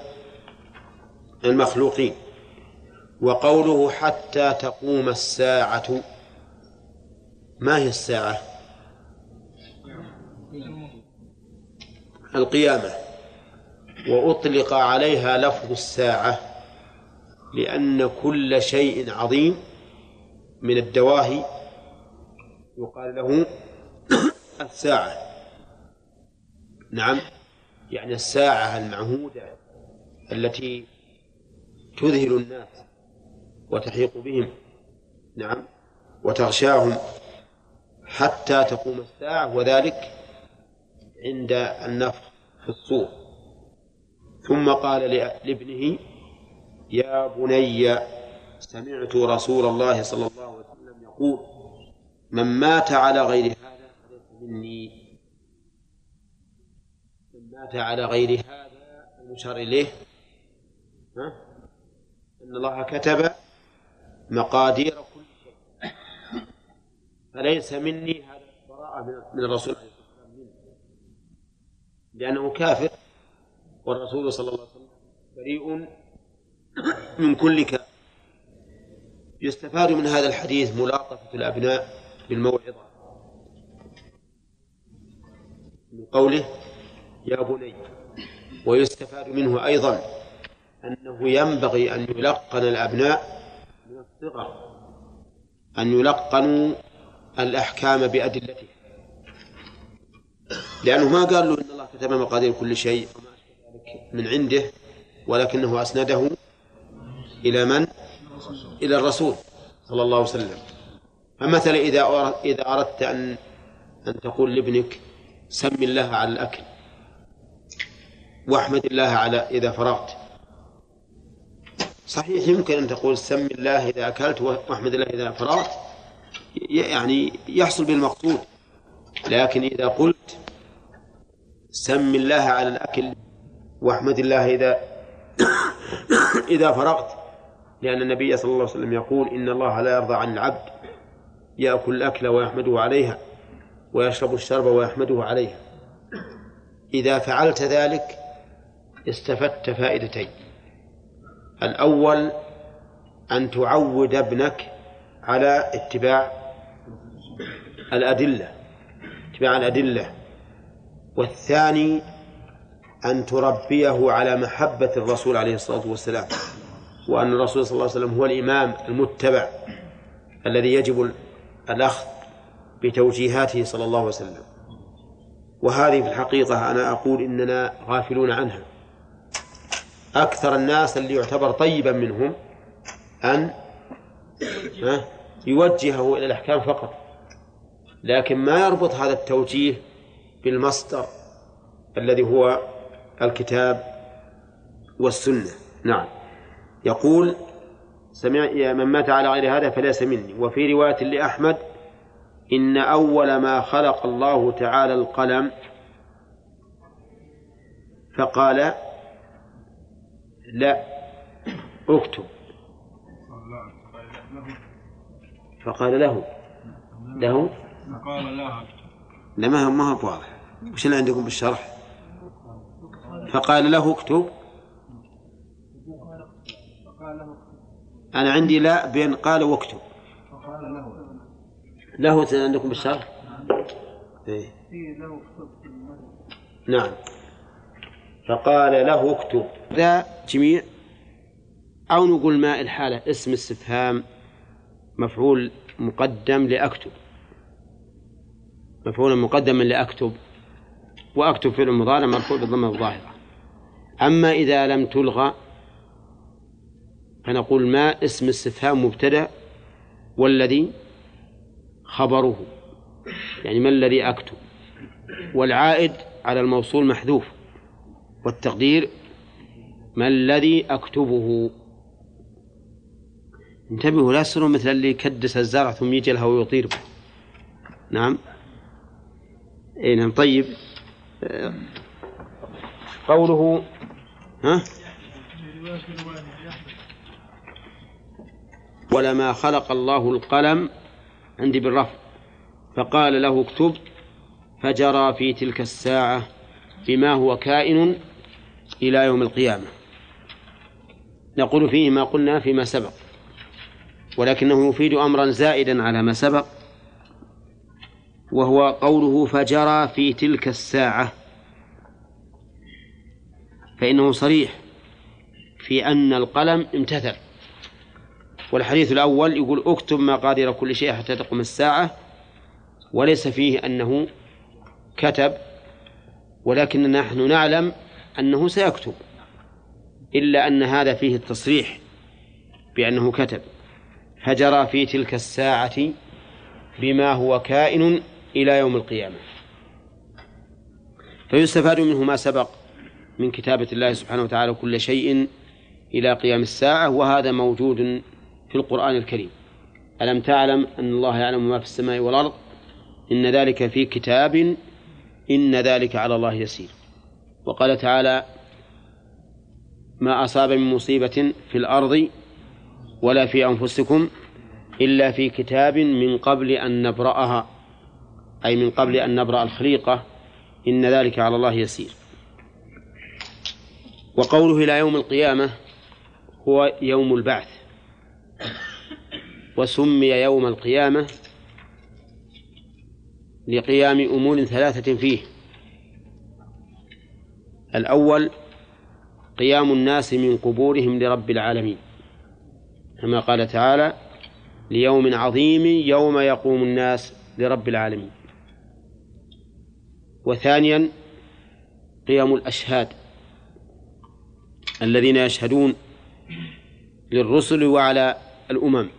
المخلوقين. وقوله حتى تقوم الساعة. ما هي الساعة؟ القيامة. وأطلق عليها لفظ الساعة لأن كل شيء عظيم من الدواهي يقال له الساعة. نعم. يعني الساعة المعهودة التي تذهل الناس وتحيق بهم. نعم. وتغشاهم حتى تقوم الساعة وذلك عند النفخ في الصور. ثم قال لابنه يا بني سمعت رسول الله صلى الله عليه وسلم يقول من مات على غير هذا فليس مني. من مات على غير هذا المشار إليه. ها؟ أن الله كتب مقادير كل شيء. فليس مني؟ هذا البراءة من الرسول عليه الصلاة والسلام لأنه كافر والرسول صلى الله عليه وسلم بريء من كل كافر. يستفاد من هذا الحديث ملاطفة الأبناء. بالموعظة. من قوله يا بني ويستفاد منه أيضا أنه ينبغي أن يلقن الأبناء من الصغر أن يلقنوا الأحكام بأدلتها لأنه ما قال له إن الله كتب مقادير كل شيء من عنده ولكنه أسنده إلى من؟ إلى الرسول صلى الله عليه وسلم. فمثلا إذا إذا أردت أن أن تقول لابنك سم الله على الأكل. واحمد الله على إذا فرغت. صحيح يمكن أن تقول سم الله إذا أكلت واحمد الله إذا فرغت. يعني يحصل بالمقصود. لكن إذا قلت سم الله على الأكل واحمد الله إذا إذا فرغت. لأن النبي صلى الله عليه وسلم يقول إن الله لا يرضى عن العبد. يأكل الأكل ويحمده عليها ويشرب الشرب ويحمده عليها. إذا فعلت ذلك استفدت فائدتين. الأول أن تعود ابنك على اتباع الأدلة اتباع الأدلة. والثاني أن تربيه على محبة الرسول عليه الصلاة والسلام وأن الرسول صلى الله عليه وسلم هو الإمام المتبع الذي يجب الأخذ بتوجيهاته صلى الله عليه وسلم. وهذه في الحقيقة أنا أقول إننا غافلون عنها. أكثر الناس اللي يعتبر طيبا منهم أن يوجهه إلى الأحكام فقط. لكن ما يربط هذا التوجيه بالمصدر الذي هو الكتاب والسنة. نعم. يقول سمع من مات على غير هذا فليس مني. وفي رواية لأحمد إن أول ما خلق الله تعالى القلم فقال لا اكتب. فقال له له؟ قال لا لا ما هو واضح. وش اللي عندكم بالشرح فقال له اكتب. أنا عندي لا بين قال واكتب. له عندكم بالشرح؟ إيه؟ نعم. فقال له اكتب. ذا جميع. أو نقول ما الحالة اسم استفهام مفعول مقدم لأكتب. مفعول مقدم لأكتب. وأكتب فعل مضارع مرفوع بالضمة الظاهرة. أما إذا لم تلغى فنقول ما اسم استفهام مبتدأ والذي خبره. يعني ما الذي أكتب؟ والعائد على الموصول محذوف. والتقدير ما الذي أكتبه؟ انتبهوا لا تصيروا مثل اللي يكدس الزرع ثم يجي الهواء ويطير به نعم. اي نعم. طيب. قوله ها؟ ولما خلق الله القلم عندي بالرفع. فقال له اكتب. فجرى في تلك الساعة بما هو كائن إلى يوم القيامة. نقول فيه ما قلنا فيما سبق. ولكنه يفيد أمرا زائدا على ما سبق. وهو قوله فجرى في تلك الساعة. فإنه صريح في أن القلم امتثل. والحديث الأول يقول اكتب مقادير كل شيء حتى تقوم الساعة وليس فيه أنه كتب ولكن نحن نعلم أنه سيكتب إلا أن هذا فيه التصريح بأنه كتب. فجرى في تلك الساعة بما هو كائن إلى يوم القيامة. فيستفاد منه ما سبق من كتابة الله سبحانه وتعالى كل شيء إلى قيام الساعة وهذا موجود في القرآن الكريم. ألم تعلم أن الله يعلم ما في السماء والأرض؟ إن ذلك في كتاب إن ذلك على الله يسير. وقال تعالى ما أصاب من مصيبة في الأرض ولا في أنفسكم إلا في كتاب من قبل أن نبرأها. أي من قبل أن نبرأ الخليقة. إن ذلك على الله يسير. وقوله إلى يوم القيامة هو يوم البعث. وسمي يوم القيامة لقيام أمور ثلاثة فيه. الأول قيام الناس من قبورهم لرب العالمين. كما قال تعالى ليوم عظيم يوم يقوم الناس لرب العالمين. وثانيا قيام الأشهاد الذين يشهدون للرسل وعلى الأمم.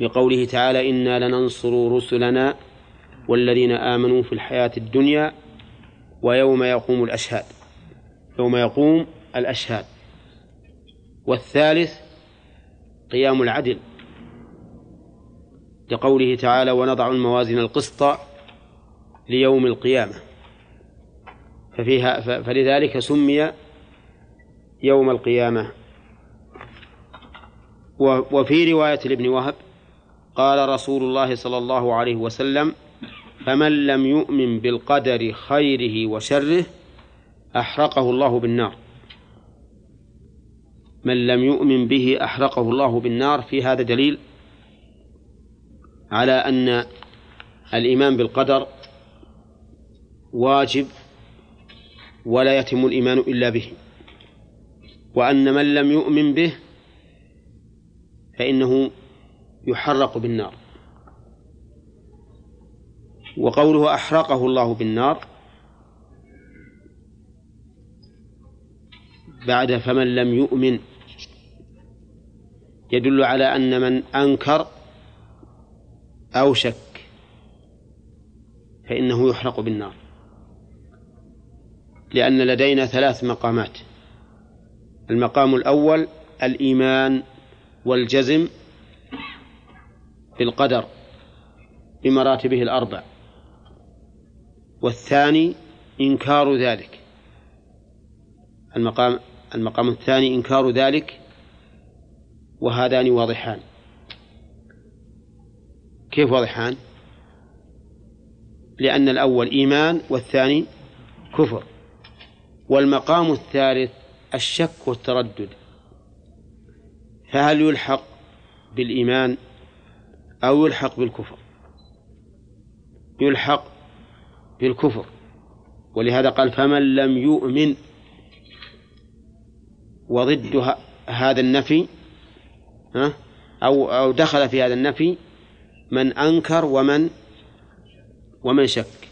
لقوله تعالى إنا لننصر رسلنا والذين آمنوا في الحياة الدنيا ويوم يقوم الأشهاد. يوم يقوم الأشهاد. والثالث قيام العدل. لقوله تعالى ونضع الموازين القسط ليوم القيامة. ففيها فلذلك سمي يوم القيامة وفي رواية لابن وهب قال رسول الله صلى الله عليه وسلم فمن لم يؤمن بالقدر خيره وشره أحرقه الله بالنار. من لم يؤمن به أحرقه الله بالنار في هذا دليل على أن الإيمان بالقدر واجب ولا يتم الإيمان إلا به وأن من لم يؤمن به فإنه يحرق بالنار. وقوله أحرقه الله بالنار بعد فمن لم يؤمن يدل على أن من أنكر أو شك فإنه يحرق بالنار. لأن لدينا ثلاث مقامات. المقام الأول الإيمان والجزم بالقدر بمراتبه الأربع. والثاني إنكار ذلك. المقام المقام الثاني إنكار ذلك وهذان واضحان. كيف واضحان؟ لأن الأول إيمان والثاني كفر. والمقام الثالث الشك والتردد. فهل يلحق بالإيمان أو يلحق بالكفر؟ يلحق بالكفر. ولهذا قال فمن لم يؤمن وضد هذا النفي أو أو دخل في هذا النفي من أنكر ومن ومن شك.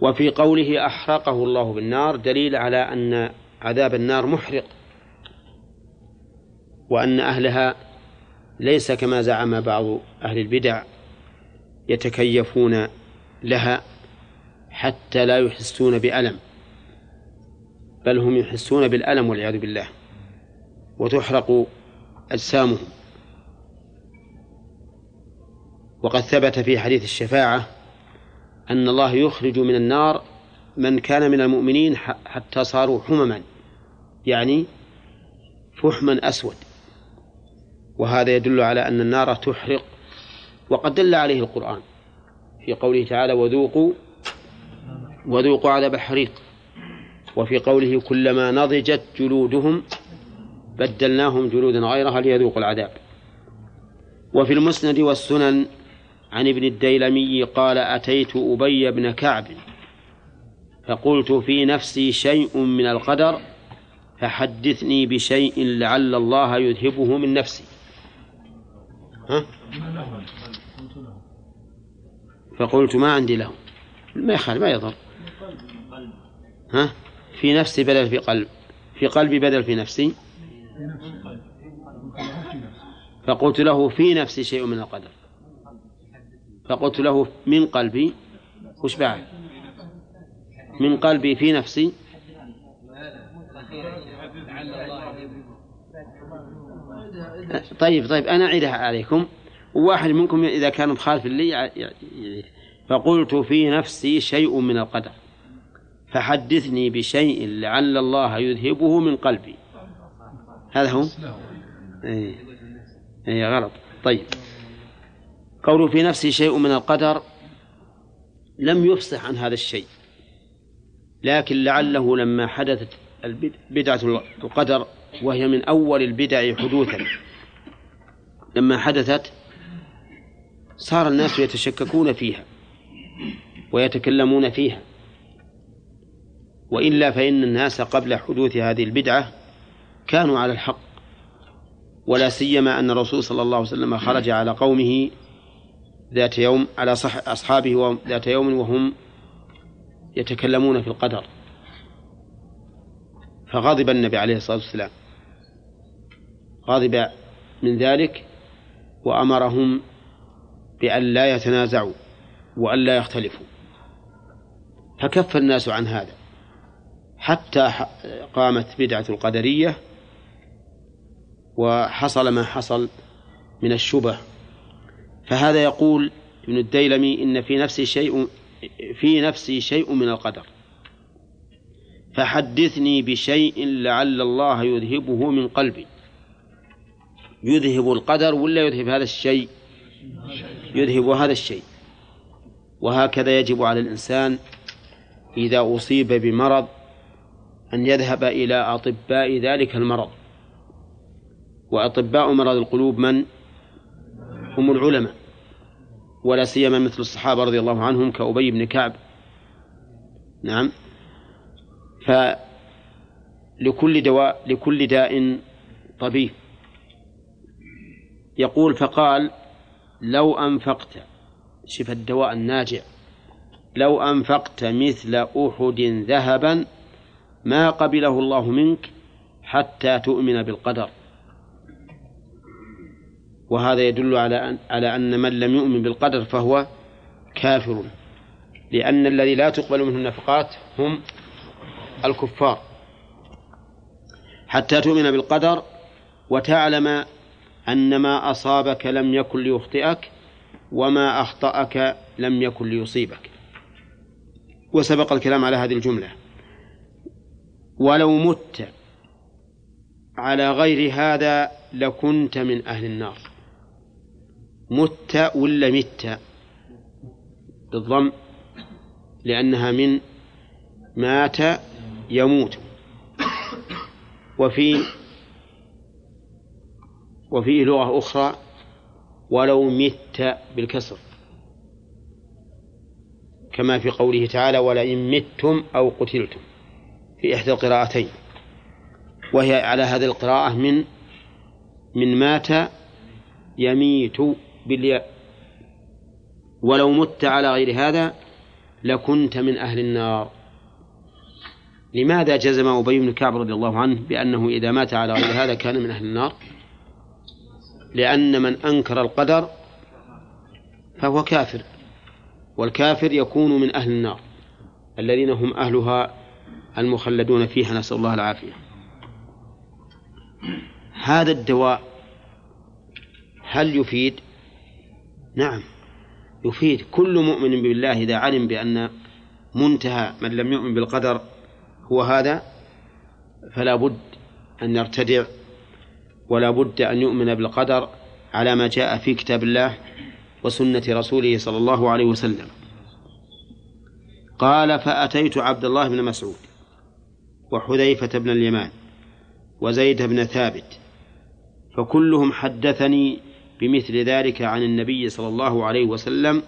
وفي قوله أحرقه الله بالنار دليل على أن عذاب النار محرق. وأن أهلها ليس كما زعم بعض أهل البدع يتكيفون لها حتى لا يحسون بألم بل هم يحسون بالألم والعياذ بالله وتحرق أجسامهم. وقد ثبت في حديث الشفاعة أن الله يخرج من النار من كان من المؤمنين حتى صاروا حمما يعني فحما أسود. وهذا يدل على أن النار تحرق وقد دل عليه القرآن في قوله تعالى وذوقوا وذوقوا عذاب الحريق وفي قوله كلما نضجت جلودهم بدلناهم جلودا غيرها ليذوقوا العذاب. وفي المسند والسنن عن ابن الديلمي قال أتيت أبي بن كعب فقلت في نفسي شيء من القدر فحدثني بشيء لعل الله يذهبه من نفسي. ها؟ فقلت ما عندي له ما يخالف ما يضر. ها؟ في نفسي بدل في قلب. في قلبي بدل في نفسي. فقلت له في نفسي شيء من القدر. فقلت له من قلبي. وش بعد؟ من قلبي في نفسي. طيب طيب أنا أعيدها عليكم. وواحد منكم إذا كان مخالف لي فقلت في نفسي شيء من القدر. فحدثني بشيء لعل الله يذهبه من قلبي. هذا هو؟ اي اي غلط. طيب. قوله في نفسي شيء من القدر لم يفصح عن هذا الشيء. لكن لعله لما حدثت بدعة القدر وهي من أول البدع حدوثا. لما حدثت صار الناس يتشككون فيها ويتكلمون فيها. وإلا فإن الناس قبل حدوث هذه البدعة كانوا على الحق. ولا سيما أن الرسول صلى الله عليه وسلم خرج على قومه ذات يوم على صح أصحابه ذات يوم وهم يتكلمون في القدر. فغضب النبي عليه الصلاة والسلام. غضب من ذلك وأمرهم بأن لا يتنازعوا وأن لا يختلفوا. فكف الناس عن هذا. حتى قامت بدعة القدرية وحصل ما حصل من الشبه. فهذا يقول ابن الديلمي إن في نفسي شيء في نفسي شيء من القدر. فحدثني بشيء لعل الله يذهبه من قلبي. يذهب القدر ولا يذهب هذا الشيء؟ يذهب هذا الشيء. وهكذا يجب على الإنسان إذا أصيب بمرض أن يذهب إلى أطباء ذلك المرض. وأطباء مرض القلوب من؟ هم العلماء. ولا سيما مثل الصحابة رضي الله عنهم كأبي بن كعب. نعم. فلكل دواء لكل داء طبيب. يقول فقال لو أنفقت شف الدواء الناجع لو أنفقت مثل أحد ذهبا ما قبله الله منك حتى تؤمن بالقدر. وهذا يدل على أن على أن من لم يؤمن بالقدر فهو كافر لأن الذي لا تقبل منه النفقات هم الكفار. حتى تؤمن بالقدر وتعلم أن ما أصابك لم يكن ليخطئك وما أخطأك لم يكن ليصيبك. وسبق الكلام على هذه الجملة. ولو مت على غير هذا لكنت من أهل النار. مت ولا مت؟ بالضم لأنها من مات يموت. وفي وفيه لغة أخرى ولو مت بالكسر. كما في قوله تعالى ولئن متم أو قتلتم. في إحدى القراءتين. وهي على هذه القراءة من من مات يميت بالياء ولو مت على غير هذا لكنت من أهل النار. لماذا جزم أبي بن كعب رضي الله عنه بأنه إذا مات على غير هذا كان من أهل النار؟ لأن من أنكر القدر فهو كافر والكافر يكون من أهل النار الذين هم أهلها المخلدون فيها نسأل الله العافية هذا الدواء هل يفيد؟ نعم يفيد كل مؤمن بالله إذا علم بأن منتهى من لم يؤمن بالقدر هو هذا فلا بد أن يرتدع ولا بد أن يؤمن بالقدر على ما جاء في كتاب الله وسنة رسوله صلى الله عليه وسلم. قال فأتيت عبد الله بن مسعود وحذيفة بن اليمان وزيد بن ثابت فكلهم حدثني بمثل ذلك عن النبي صلى الله عليه وسلم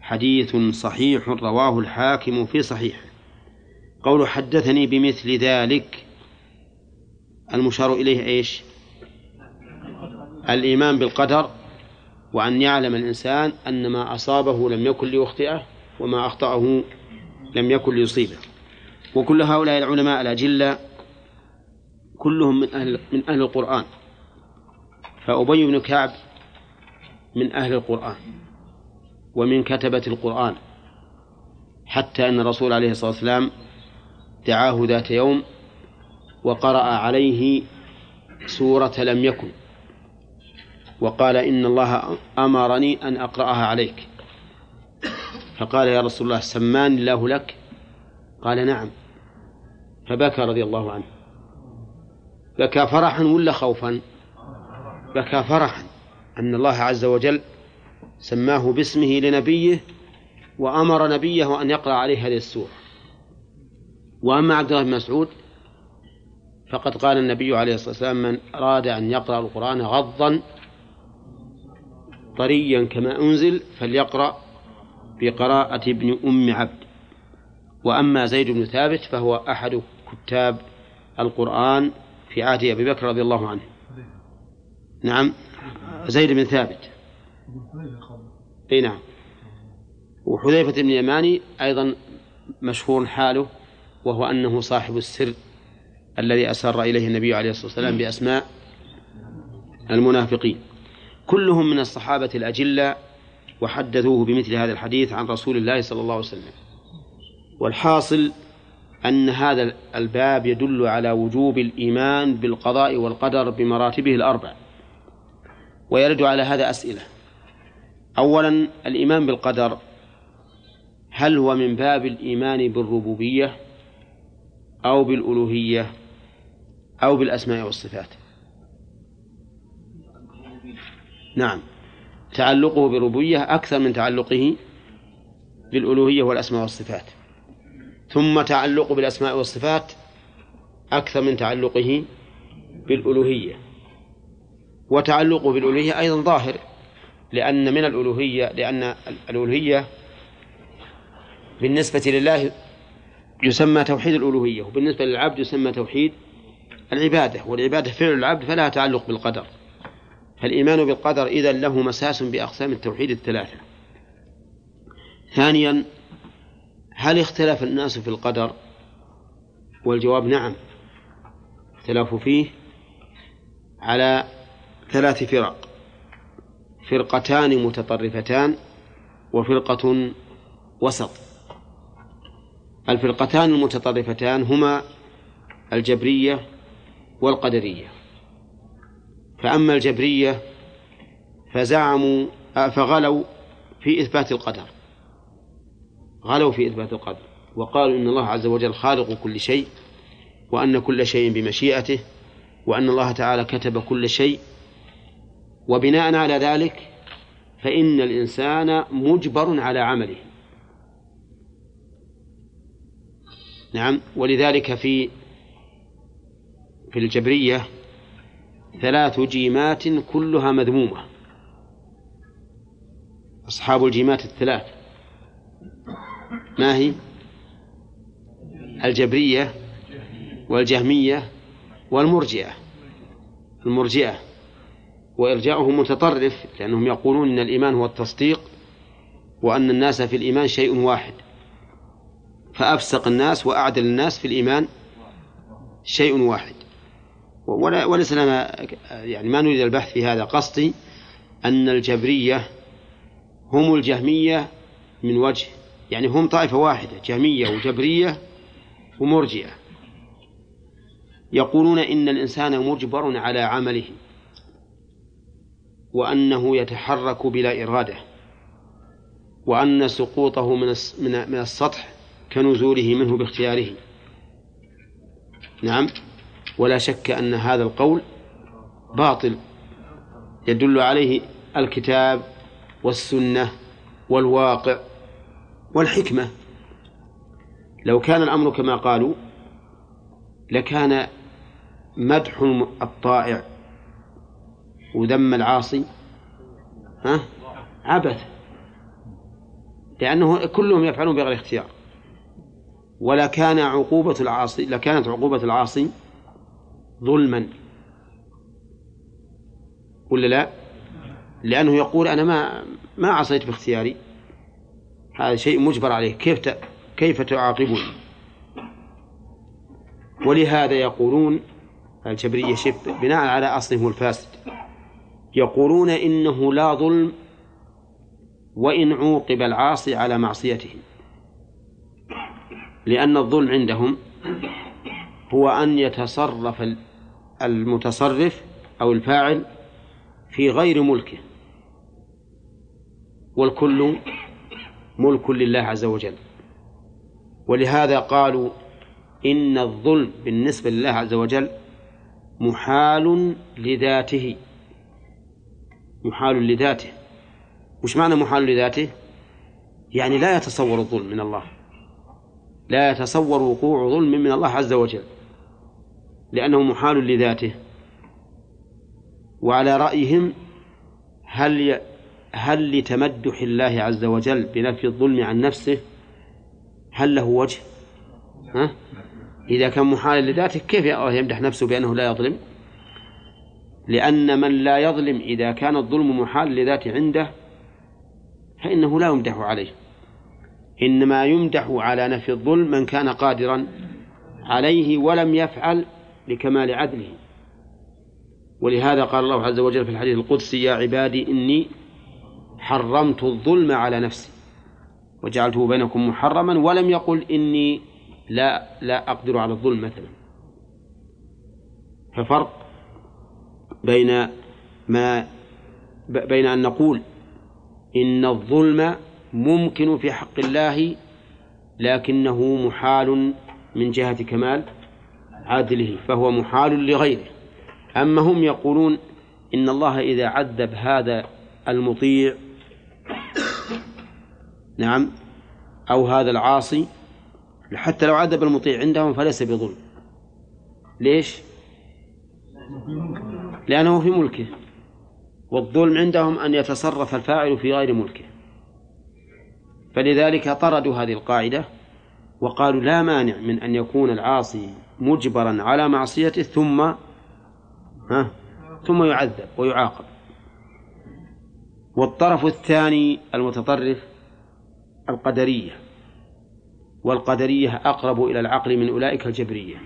حديث صحيح رواه الحاكم في صحيحه. قول حدثني بمثل ذلك المشار إليه إيش؟ الإيمان بالقدر وأن يعلم الإنسان أن ما أصابه لم يكن ليخطئه وما أخطأه لم يكن ليصيبه. وكل هؤلاء العلماء الأجلة كلهم من أهل من أهل القرآن. فأبي بن كعب من أهل القرآن ومن كتبة القرآن. حتى أن الرسول عليه الصلاة والسلام دعاه ذات يوم وقرأ عليه سورة لم يكن. وقال إن الله أمرني أن أقرأها عليك. فقال يا رسول الله سمان الله لك؟ قال نعم. فبكى رضي الله عنه. بكى فرحا ولا خوفا؟ بكى فرحا أن الله عز وجل سماه باسمه لنبيه وأمر نبيه أن يقرأ عليه هذه السورة. وأما عبد الله بن مسعود فقد قال النبي عليه الصلاة والسلام من أراد أن يقرأ القرآن غضا طريا كما أنزل فليقرأ بقراءة ابن أم عبد. وأما زيد بن ثابت فهو أحد كتاب القرآن في عهد أبي بكر رضي الله عنه. نعم. زيد بن ثابت. إي نعم. وحذيفة بن يماني أيضا مشهور حاله وهو أنه صاحب السر الذي أسر إليه النبي عليه الصلاة والسلام بأسماء المنافقين. كلهم من الصحابة الأجلة وحدثوه بمثل هذا الحديث عن رسول الله صلى الله عليه وسلم. والحاصل أن هذا الباب يدل على وجوب الإيمان بالقضاء والقدر بمراتبه الأربع. ويرد على هذا أسئلة. أولا الإيمان بالقدر. هل هو من باب الإيمان بالربوبية أو بالألوهية أو بالأسماء والصفات؟ نعم. تعلقه بالربوبية أكثر من تعلقه بالألوهية والأسماء والصفات. ثم تعلقه بالأسماء والصفات أكثر من تعلقه بالألوهية. وتعلقه بالألوهية أيضا ظاهر لأن من الألوهية لأن الألوهية بالنسبة لله يسمى توحيد الألوهية وبالنسبة للعبد يسمى توحيد العبادة والعبادة فعل العبد فلها تعلق بالقدر. فالإيمان بالقدر إذا له مساس بأقسام التوحيد الثلاثة. ثانيا هل اختلف الناس في القدر؟ والجواب نعم. اختلفوا فيه على ثلاث فرق. فرقتان متطرفتان وفرقة وسط. الفرقتان المتطرفتان هما الجبرية والقدرية. فأما الجبرية فزعموا فغلوا في إثبات القدر. غلوا في إثبات القدر. وقالوا إن الله عز وجل خالق كل شيء وأن كل شيء بمشيئته وأن الله تعالى كتب كل شيء. وبناء على ذلك فإن الإنسان مجبر على عمله. نعم. ولذلك في في الجبرية ثلاث جيمات كلها مذمومة. أصحاب الجيمات الثلاث. ما هي؟ الجبرية والجهمية والمرجئة. المرجئة. وإرجاؤهم متطرف لأنهم يقولون إن الإيمان هو التصديق وأن الناس في الإيمان شيء واحد. فأفسق الناس وأعدل الناس في الإيمان شيء واحد. وليس لنا يعني ما نريد البحث في هذا. قصدي أن الجبرية هم الجهمية من وجه يعني هم طائفة واحدة جهمية وجبرية ومرجئة. يقولون إن الإنسان مجبر على عمله وأنه يتحرك بلا إرادة وأن سقوطه من من السطح كنزوله منه باختياره. نعم؟ ولا شك أن هذا القول باطل يدل عليه الكتاب والسنة والواقع والحكمة. لو كان الأمر كما قالوا لكان مدح الطائع وذم العاصي ها؟ عبث. لأنه كلهم يفعلون بغير اختيار. ولا كان عقوبة العاصي لكانت عقوبة العاصي ظلما ولا لا؟ لأنه يقول أنا ما ما عصيت باختياري هذا شيء مجبر عليه كيف ت... كيف تعاقبني؟ ولهذا يقولون الجبرية شف بناء على أصلهم الفاسد يقولون إنه لا ظلم وإن عوقب العاصي على معصيته لأن الظلم عندهم هو أن يتصرف المتصرف أو الفاعل في غير ملكه والكل ملك لله عز وجل. ولهذا قالوا إن الظلم بالنسبة لله عز وجل محال لذاته. محال لذاته. وش معنى محال لذاته؟ يعني لا يتصور الظلم من الله. لا يتصور وقوع ظلم من الله عز وجل. لأنه محال لذاته وعلى رأيهم هل. هل لتمدح الله عز وجل بنفي الظلم عن نفسه هل له وجه؟ ها؟ إذا كان محالا لذاته كيف يمدح نفسه بأنه لا يظلم؟ لأن من لا يظلم إذا كان الظلم محال لذاته عنده فإنه لا يمدح عليه إنما يمدح على نفي الظلم من كان قادرا عليه ولم يفعل لكمال عدله. ولهذا قال الله عز وجل في الحديث القدسي يا عبادي إني حرمت الظلم على نفسي وجعلته بينكم محرما ولم يقل إني لا لا أقدر على الظلم مثلا. ففرق بين ما بين أن نقول إن الظلم ممكن في حق الله لكنه محال من جهة كمال عدله فهو محال لغيره. أما هم يقولون إن الله إذا عذب هذا المطيع نعم أو هذا العاصي حتى لو عذب المطيع عندهم فليس بظلم. ليش؟ لأنه في ملكه. والظلم عندهم أن يتصرف الفاعل في غير ملكه. فلذلك طردوا هذه القاعدة وقالوا لا مانع من أن يكون العاصي مجبرا على معصيته ثم ها ثم يعذب ويعاقب. والطرف الثاني المتطرف القدرية والقدرية أقرب إلى العقل من أولئك الجبرية.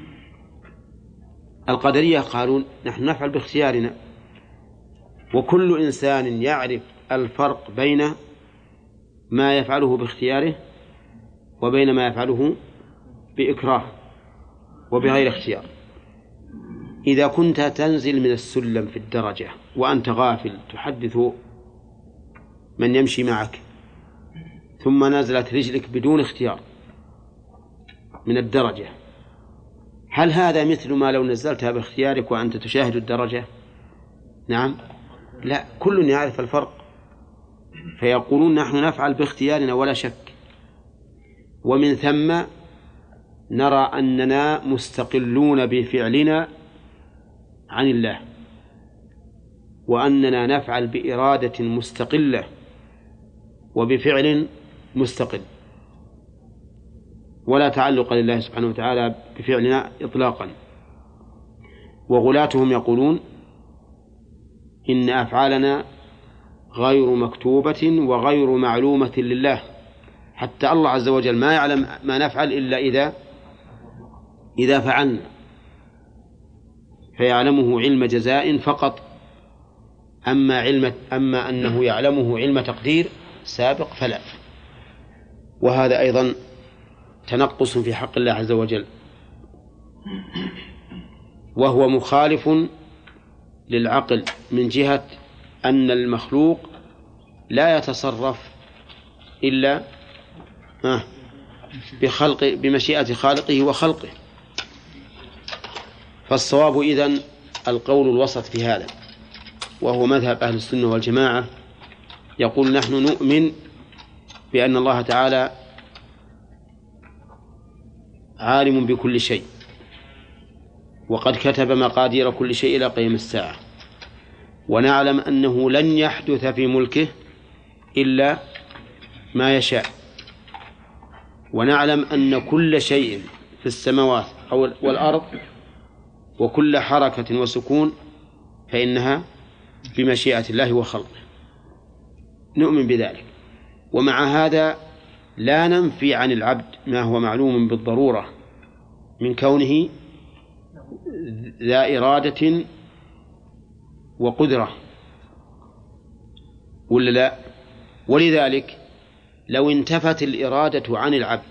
القدرية قالون نحن نفعل باختيارنا. وكل إنسان يعرف الفرق بين ما يفعله باختياره وبين ما يفعله بإكراه. وبغير اختيار. إذا كنت تنزل من السلم في الدرجة وأنت غافل تحدث من يمشي معك ثم نزلت رجلك بدون اختيار من الدرجة هل هذا مثل ما لو نزلتها باختيارك وأنت تشاهد الدرجة؟ نعم. لا كل يعرف الفرق. فيقولون نحن نفعل باختيارنا ولا شك. ومن ثم نرى أننا مستقلون بفعلنا عن الله وأننا نفعل بإرادة مستقلة وبفعل مستقل ولا تعلق لله سبحانه وتعالى بفعلنا إطلاقا. وغلاتهم يقولون إن أفعالنا غير مكتوبة وغير معلومة لله حتى الله عز وجل ما يعلم ما نفعل إلا إذا إذا فعلنا فيعلمه علم جزاء فقط. أما علم أما أنه يعلمه علم تقدير سابق فلا. وهذا أيضا تنقص في حق الله عز وجل. وهو مخالف للعقل من جهة أن المخلوق لا يتصرف إلا بخلق بمشيئة خالقه وخلقه. فالصواب إذن القول الوسط في هذا وهو مذهب أهل السنة والجماعة يقول نحن نؤمن بأن الله تعالى عالم بكل شيء وقد كتب مقادير كل شيء إلى قيم الساعة ونعلم أنه لن يحدث في ملكه إلا ما يشاء ونعلم أن كل شيء في السماوات أو والأرض وكل حركة وسكون فإنها بمشيئة الله وخلقه. نؤمن بذلك. ومع هذا لا ننفي عن العبد ما هو معلوم بالضرورة من كونه ذا إرادة وقدرة. ولا لا؟ ولذلك لو انتفت الإرادة عن العبد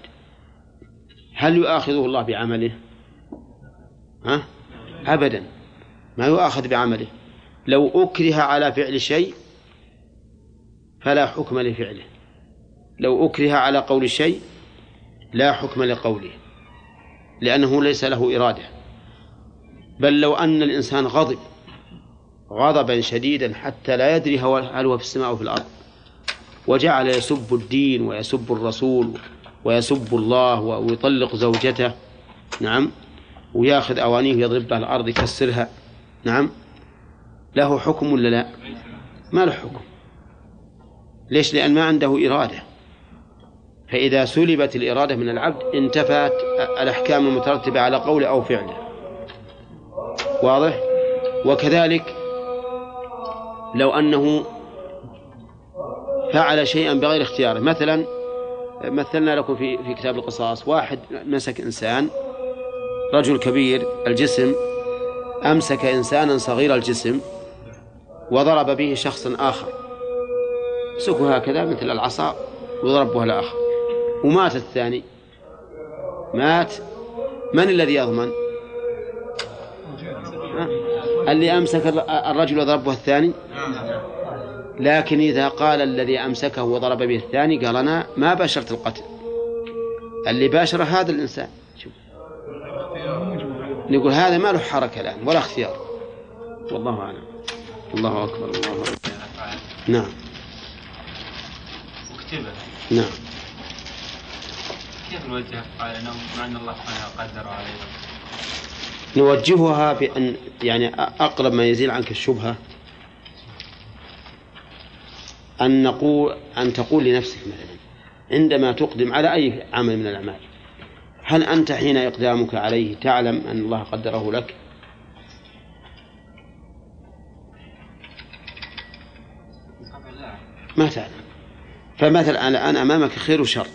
هل يؤاخذه الله بعمله؟ ها؟ أبدا. ما يؤاخذ بعمله. لو أكره على فعل شيء فلا حكم لفعله. لو أكره على قول شيء لا حكم لقوله لأنه ليس له إرادة. بل لو أن الإنسان غضب غضبا شديدا حتى لا يدري هل هو في السماء أو في الأرض وجعل يسب الدين ويسب الرسول ويسب الله ويطلق زوجته. نعم. وياخذ أوانيه يضرب بها الأرض يكسرها. نعم. له حكم ولا لا؟ ما له حكم. ليش؟ لأن ما عنده إرادة. فإذا سلبت الإرادة من العبد انتفت الأحكام المترتبة على قول أو فعله واضح؟ وكذلك لو أنه فعل شيئا بغير اختياره. مثلا مثلنا لكم في في كتاب القصاص. واحد مسك إنسان رجل كبير الجسم أمسك إنسانا صغير الجسم وضرب به شخصا آخر. مسكه هكذا مثل العصا وضرب بها الآخر. ومات الثاني. مات. من الذي يضمن اللي أمسك الرجل وضربه الثاني؟ لكن إذا قال الذي أمسكه وضرب به الثاني قال أنا ما باشرت القتل. اللي باشر هذا الإنسان. نقول هذا ما له حركة الآن ولا اختيار. والله أعلم. الله أكبر الله أكبر. نعم. مكتبة. نعم. كيف نوجه قال انه مع أن الله سبحانه قدر عليه نوجهها بأن يعني أقرب ما يزيل عنك الشبهة؟ أن نقول أن تقول لنفسك مثلا عندما تقدم على أي عمل من الأعمال هل أنت حين إقدامك عليه تعلم أن الله قدره لك؟ ما تعلم. فمثلا الآن أمامك خير وشر.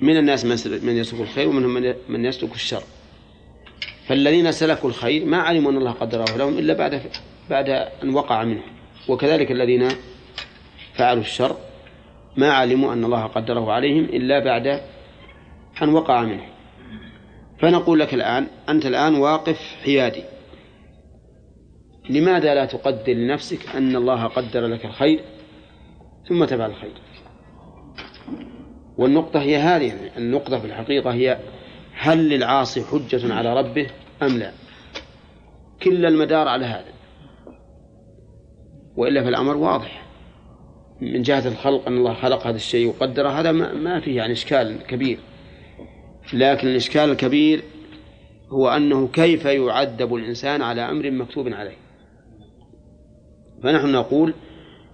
من الناس من يسلك الخير ومنهم من يسلك الشر. فالذين سلكوا الخير ما علموا أن الله قدره لهم إلا بعد بعد أن وقع منهم. وكذلك الذين فعلوا الشر ما علموا أن الله قدره عليهم إلا بعد أن وقع منه. فنقول لك الآن أنت الآن واقف حيادي. لماذا لا تقدر لنفسك أن الله قدر لك الخير ثم تفعل الخير؟ والنقطة هي هذه النقطة في الحقيقة هي هل للعاصي حجة على ربه أم لا؟ كل المدار على هذا. وإلا فالأمر واضح. من جهة الخلق أن الله خلق هذا الشيء وقدره هذا ما فيه يعني إشكال كبير. لكن الإشكال الكبير هو أنه كيف يعذب الإنسان على أمر مكتوب عليه. فنحن نقول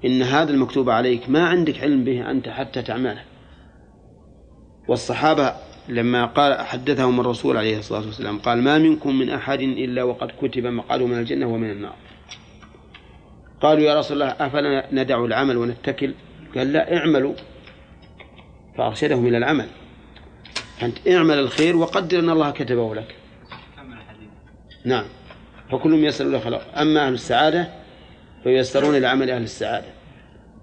إن هذا المكتوب عليك ما عندك علم به أنت حتى تعمله. والصحابة لما قال حدثهم الرسول عليه الصلاة والسلام قال ما منكم من أحد إلا وقد كتب مقعده من الجنة ومن النار. قالوا يا رسول الله أفلا ندع العمل ونتكل؟ قال لا اعملوا. فأرشدهم إلى العمل. أنت اعمل الخير وقدر أن الله كتبه لك. نعم. فكل ميسر له خلق أما أهل السعادة فييسرون إلى عمل أهل السعادة.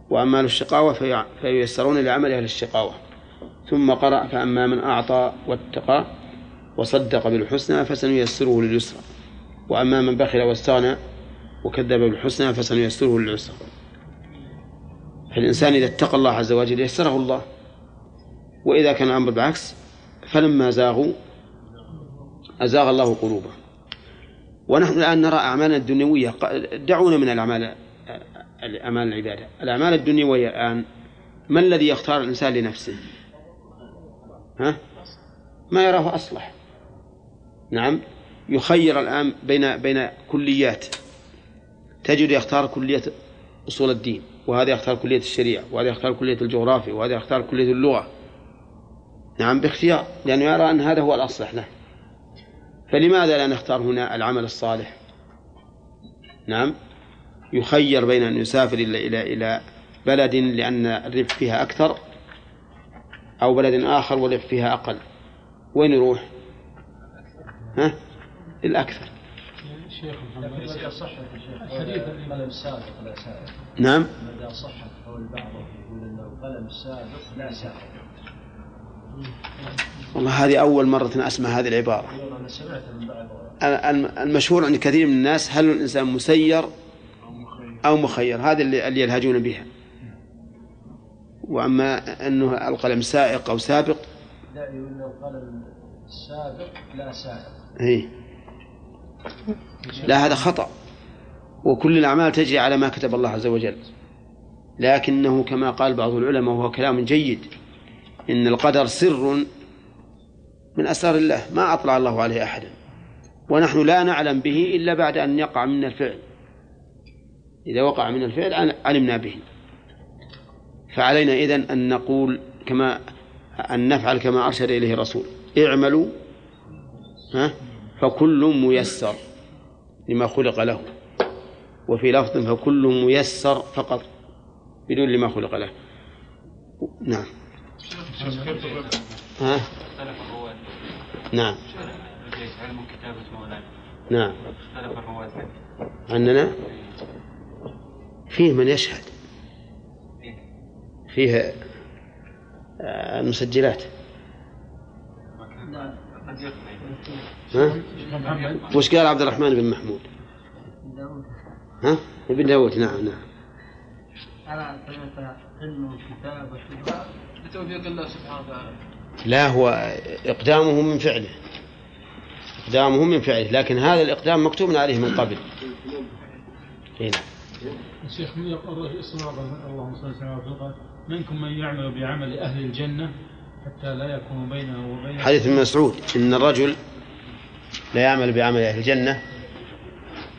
وأما أهل الشقاوة فييسرون إلى عمل أهل الشقاوة. ثم قرأ فأما من أعطى واتقى وصدق بالحسنى فسنيسره لليسرى. وأما من بخل واستغنى وكذب بالحسنى فسنيسره للعسرى. فالإنسان إذا اتقى الله عز وجل يسره الله. وإذا كان الأمر بالعكس فلما زاغوا أزاغ الله قلوبهم. ونحن الآن نرى أعمالنا الدنيوية دعونا من الأعمال أعمال العبادة. الأعمال الدنيوية الآن ما الذي يختار الإنسان لنفسه؟ ها؟ ما يراه أصلح. نعم يخير الآن بين بين كليات. تجد يختار كلية أصول الدين وهذا يختار كلية الشريعة وهذا يختار كلية الجغرافيا وهذا يختار كلية اللغة. نعم باختيار لأنه يرى أن هذا هو الأصلح له. فلماذا لا نختار هنا العمل الصالح؟ نعم يخير بين أن يسافر إلى إلى إلى بلد لأن الربح فيها أكثر أو بلد آخر والربح فيها أقل. وين يروح؟ ها؟ الأكثر. شيخ السابق لا نعم. مدى صحة قول بعضهم يقول أن القلم السابق لا سابق. والله هذه أول مرة أسمع هذه العبارة. المشهور عند كثير من الناس هل الإنسان مسير أو مخير؟ هذا اللي اللي يلهجون بها. وأما أنه القلم سائق أو سابق لا يقول القلم السابق لا سائق هي. لا هذا خطأ. وكل الأعمال تجري على ما كتب الله عز وجل. لكنه كما قال بعض العلماء وهو كلام جيد. إن القدر سر من أسرار الله ما أطلع الله عليه أحدا. ونحن لا نعلم به إلا بعد أن يقع منا الفعل. إذا وقع من الفعل علمنا به. فعلينا إذن أن نقول كما أن نفعل كما أرشد إليه الرسول. اعملوا ها فكل ميسر لما خلق له. وفي لفظ فكل ميسر فقط بدون لما خلق له. نعم. ها؟ نعم. علم كتابة مولانا نعم. اختلف الرواة عندنا؟ فيه من يشهد. فيه. آه، المسجلات يخفي ها؟ وش قال عبد الرحمن بن محمود؟ ها؟ ابن داود نعم نعم. سمعت علم الكتاب بتوفيق الله سبحانه وتعالى. لا هو إقدامه من فعله. إقدامه من فعله لكن هذا الإقدام مكتوب عليه من قبل. هنا. الشيخ اللهم صل وسلم على منكم من يعمل بعمل أهل الجنة حتى لا يكون بينه وبين حديث ابن مسعود إن الرجل لا يعمل بعمل أهل الجنة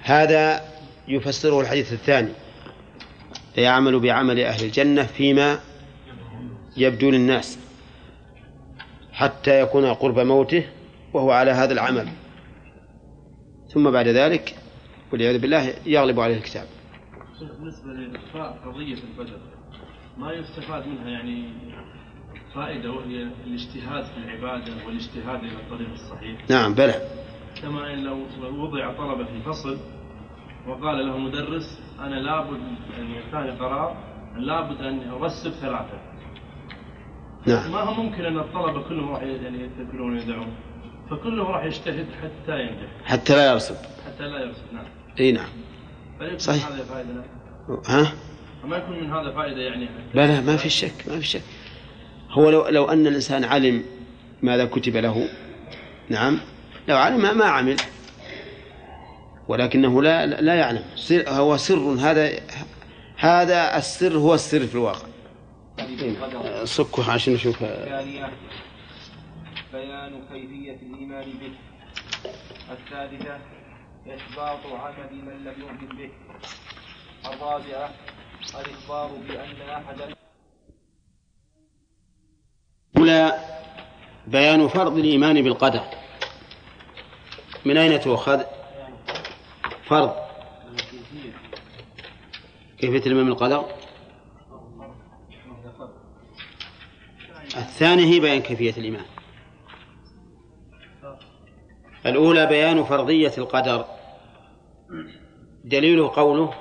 هذا يفسره الحديث الثاني. لا يعمل بعمل أهل الجنة فيما يبدو للناس حتى يكون قرب موته وهو على هذا العمل. ثم بعد ذلك والعياذ بالله يغلب عليه الكتاب. بالنسبة لإخفاء قضية البدر ما يستفاد منها يعني فائدة وهي الاجتهاد في العبادة والاجتهاد إلى الطريق الصحيح؟ نعم بلى. كما إن لو وضع طلبة في فصل وقال له مدرس أنا لابد أن يعطاني قرار أن لابد أن أرسب ثلاثة. نعم. ما هو ممكن أن الطلبة كلهم راح يعني يتذكرون ويدعون؟ فكلهم راح يجتهد حتى ينجح. حتى لا يرسب. حتى لا يرسب نعم. إي نعم. صحيح. هذا فائدة. ها؟ وما يكون من هذا فائدة يعني لا لا ما في شك ما في شك. هو لو لو أن الإنسان علم ماذا كتب له نعم لو علم ما- ما عمل ولكنه لا لا يعلم. سر هو سر هذا هذا السر هو السر في الواقع. صكوا عشان نشوف. بيان كيفية الإيمان به. الثالثة إحباط عمل من لم يؤمن به. الرابعة الإخبار بأن أحدا أولى بيان فرض الإيمان بالقدر. من أين تؤخذ؟ فرض. كيفية الإيمان بالقدر الثانية هي بيان كيفية الإيمان الأولى بيان فرضية القدر. دليله قوله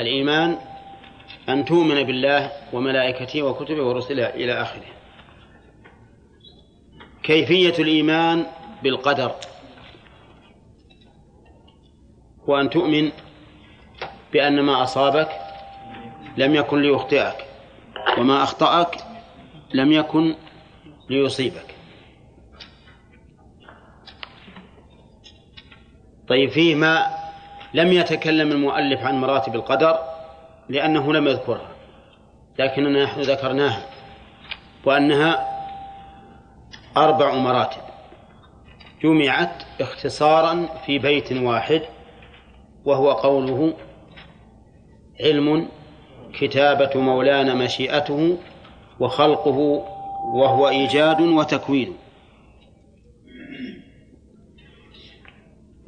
الإيمان أن تؤمن بالله وملائكته وكتبه ورسله إلى آخره. كيفية الإيمان بالقدر؟ وأن تؤمن بأن ما أصابك لم يكن ليخطئك وما أخطأك لم يكن ليصيبك. طيب فيه ما لم يتكلم المؤلف عن مراتب القدر لأنه لم يذكرها لكننا نحن ذكرناها وأنها أربع مراتب جمعت اختصارا في بيت واحد وهو قوله علم كتابة مولانا مشيئته وخلقه وهو إيجاد وتكوين.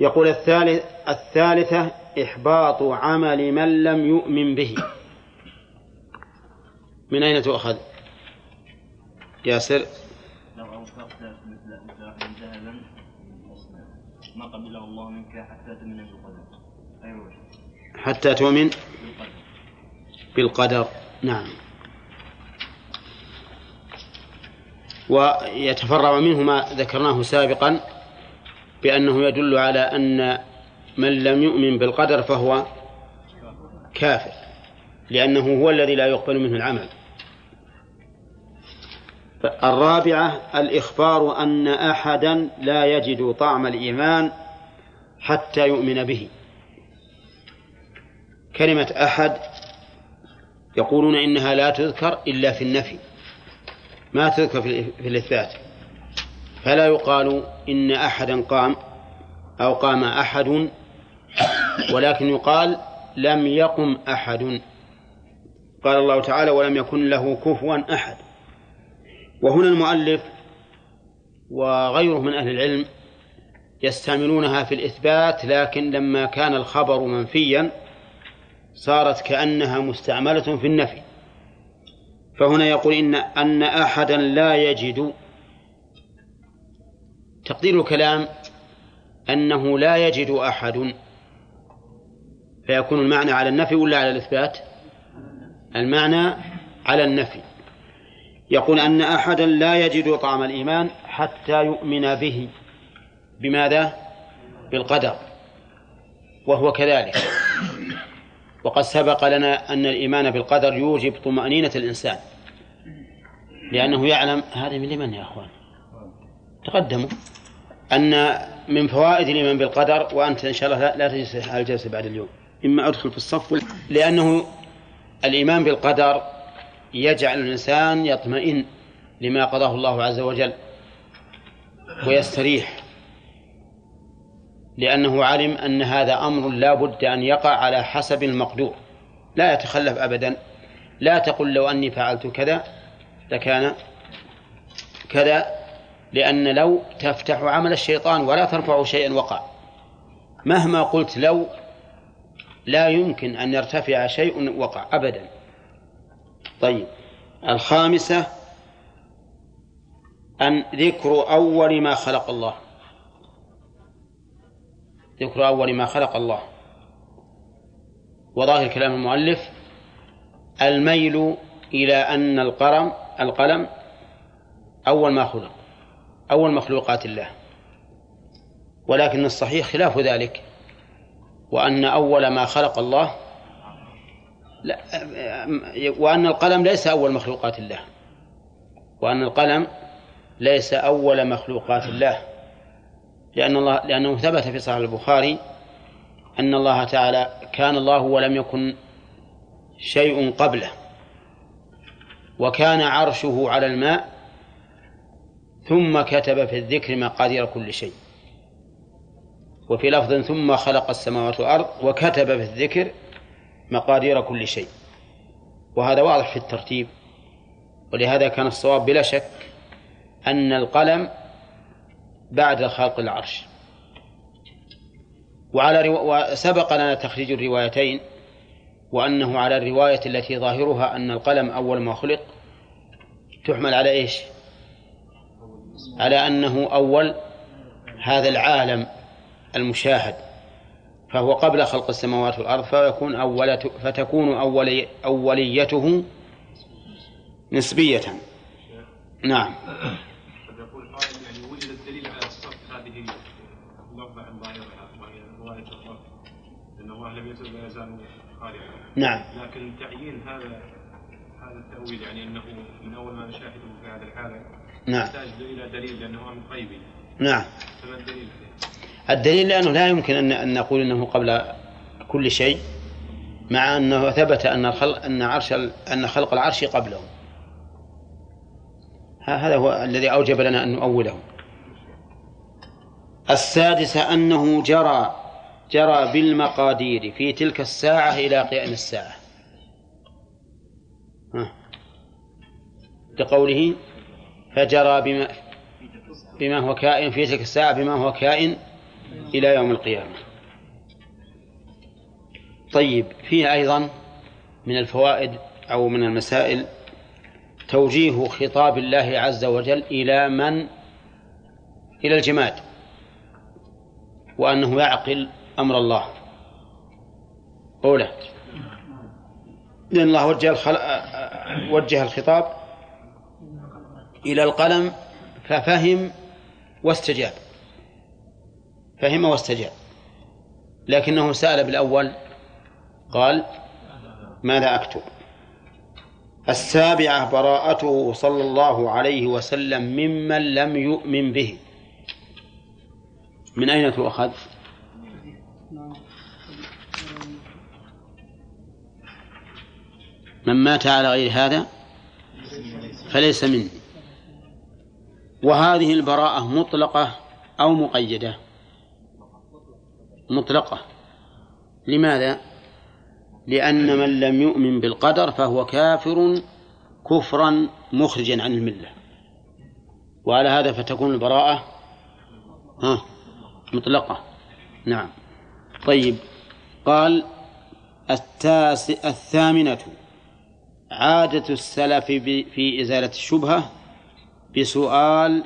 يقول الثالث الثالثة إحباط عمل من لم يؤمن به. من أين تؤخذ؟ ياسر. لو أوفقت مثل ذهبا ما قبله الله منك حتى غير وجه حتى تؤمن بالقدر. نعم. ويتفرع منه ما ذكرناه سابقا بأنه يدل على أن من لم يؤمن بالقدر فهو كافر لأنه هو الذي لا يقبل منه العمل. الرابعة الإخبار أن أحدا لا يجد طعم الإيمان حتى يؤمن به. كلمة أحد يقولون إنها لا تذكر إلا في النفي. ما تذكر في الإثبات. فلا يقال إن أحدا قام أو قام أحد ولكن يقال لم يقم أحد. قال الله تعالى ولم يكن له كفوا أحد. وهنا المؤلف وغيره من أهل العلم يستعملونها في الإثبات لكن لما كان الخبر منفيا صارت كأنها مستعملة في النفي. فهنا يقول إن أن أحدا لا يجد. تقدير الكلام أنه لا يجد أحد. فيكون المعنى على النفي ولا على الإثبات؟ المعنى على النفي. يقول أن أحدا لا يجد طعم الإيمان حتى يؤمن به. بماذا؟ بالقدر. وهو كذلك. وقد سبق لنا أن الإيمان بالقدر يوجب طمأنينة الإنسان. لأنه يعلم هذا من لمن يا أخوان؟ تقدموا. أن من فوائد الإيمان بالقدر وأنت إن شاء الله لا تجلس الجلسة بعد اليوم. إما أدخل في الصف لأنه الإيمان بالقدر يجعل الإنسان يطمئن لما قضاه الله عز وجل ويستريح. لأنه علم أن هذا أمر لا بد أن يقع على حسب المقدور. لا يتخلف أبدا. لا تقل لو أني فعلت كذا لكان كذا لأن لو تفتح عمل الشيطان ولا ترفع شيئا وقع. مهما قلت لو لا يمكن أن يرتفع شيء وقع أبدا. طيب الخامسة أن ذكر أول ما خلق الله. ذكر أول ما خلق الله. وظاهر كلام المؤلف الميل إلى أن القلم القلم أول ما خلق أول مخلوقات الله. ولكن الصحيح خلاف ذلك وأن أول ما خلق الله لا وأن القلم ليس أول مخلوقات الله. وأن القلم ليس أول مخلوقات الله. لأن الله لأنه ثبت في صحيح البخاري أن الله تعالى كان الله ولم يكن شيء قبله وكان عرشه على الماء ثم كتب في الذكر مقادير كل شيء. وفي لفظ ثم خلق السماوات والأرض وكتب في الذكر مقادير كل شيء. وهذا واضح في الترتيب ولهذا كان الصواب بلا شك أن القلم بعد خلق العرش. وعلى رو... وسبق لنا تخريج الروايتين وأنه على الرواية التي ظاهرها أن القلم أول ما خلق تحمل على إيش؟ على أنه أول هذا العالم المشاهد فهو قبل خلق السماوات والأرض فيكون أولة فتكون أولي أوليته نسبية. نعم قد يقول قائل يعني وجد الدليل على صرف هذه عن ظاهرها وهي رواية الرب يزل ولا يزال خالقا نعم. لكن تعيين هذا هذا التأويل يعني أنه من أول ما نشاهده في هذا الحالة نعم. يحتاج إلى دليل لأنه من غيبي نعم. فما الدليل؟ الدليل لأنه لا يمكن أن أن نقول أنه قبل كل شيء مع أنه ثبت أن الخلق أن عرش أن خلق العرش قبله هذا هو الذي أوجب لنا أن نؤوله. السادسة أنه جرى جرى بالمقادير في تلك الساعة إلى قيام الساعة. لقوله فجرى بما بما هو كائن في تلك الساعة بما هو كائن إلى يوم القيامة. طيب فيه أيضا من الفوائد أو من المسائل توجيه خطاب الله عز وجل إلى من؟ إلى الجماد وأنه يعقل أمر الله. أولى. لأن الله وجه, الخل... وجه الخطاب إلى القلم ففهم واستجاب. فهم واستجاب. لكنه سأل بالأول قال ماذا أكتب؟ السابعة براءته صلى الله عليه وسلم ممن لم يؤمن به. من أين تؤخذ؟ من مات على غير هذا فليس مني. وهذه البراءة مطلقة أو مقيدة؟ مطلقة. لماذا؟ لأن من لم يؤمن بالقدر فهو كافر كفرا مخرجا عن الملة. وعلى هذا فتكون البراءة ها مطلقة. نعم. طيب. قال التاس الثامنة. عادة السلف في إزالة الشبهة بسؤال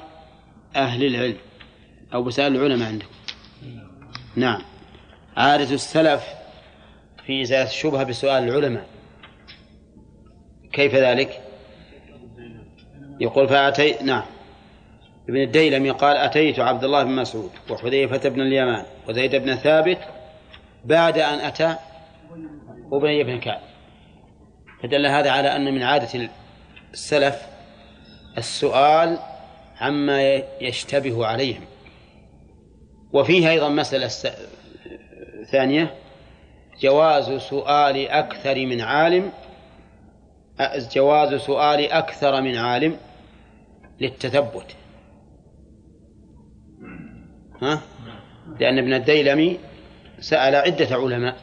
أهل العلم أو بسؤال العلماء عندكم. نعم. عادة السلف في إزالة الشبهة بسؤال العلماء. كيف ذلك؟ يقول فأتي نعم. ابن الديلمي قال أتيت عبد الله بن مسعود وحذيفة بن اليمان وزيد بن ثابت بعد أن أتى أبي بن كعب. فدل هذا على أن من عادة السلف السؤال عما يشتبه عليهم. وفيه أيضا مسألة ثانية. جواز سؤال أكثر من عالم جواز سؤال أكثر من عالم للتثبت. ها؟ لأن ابن الديلمي سأل عدة علماء.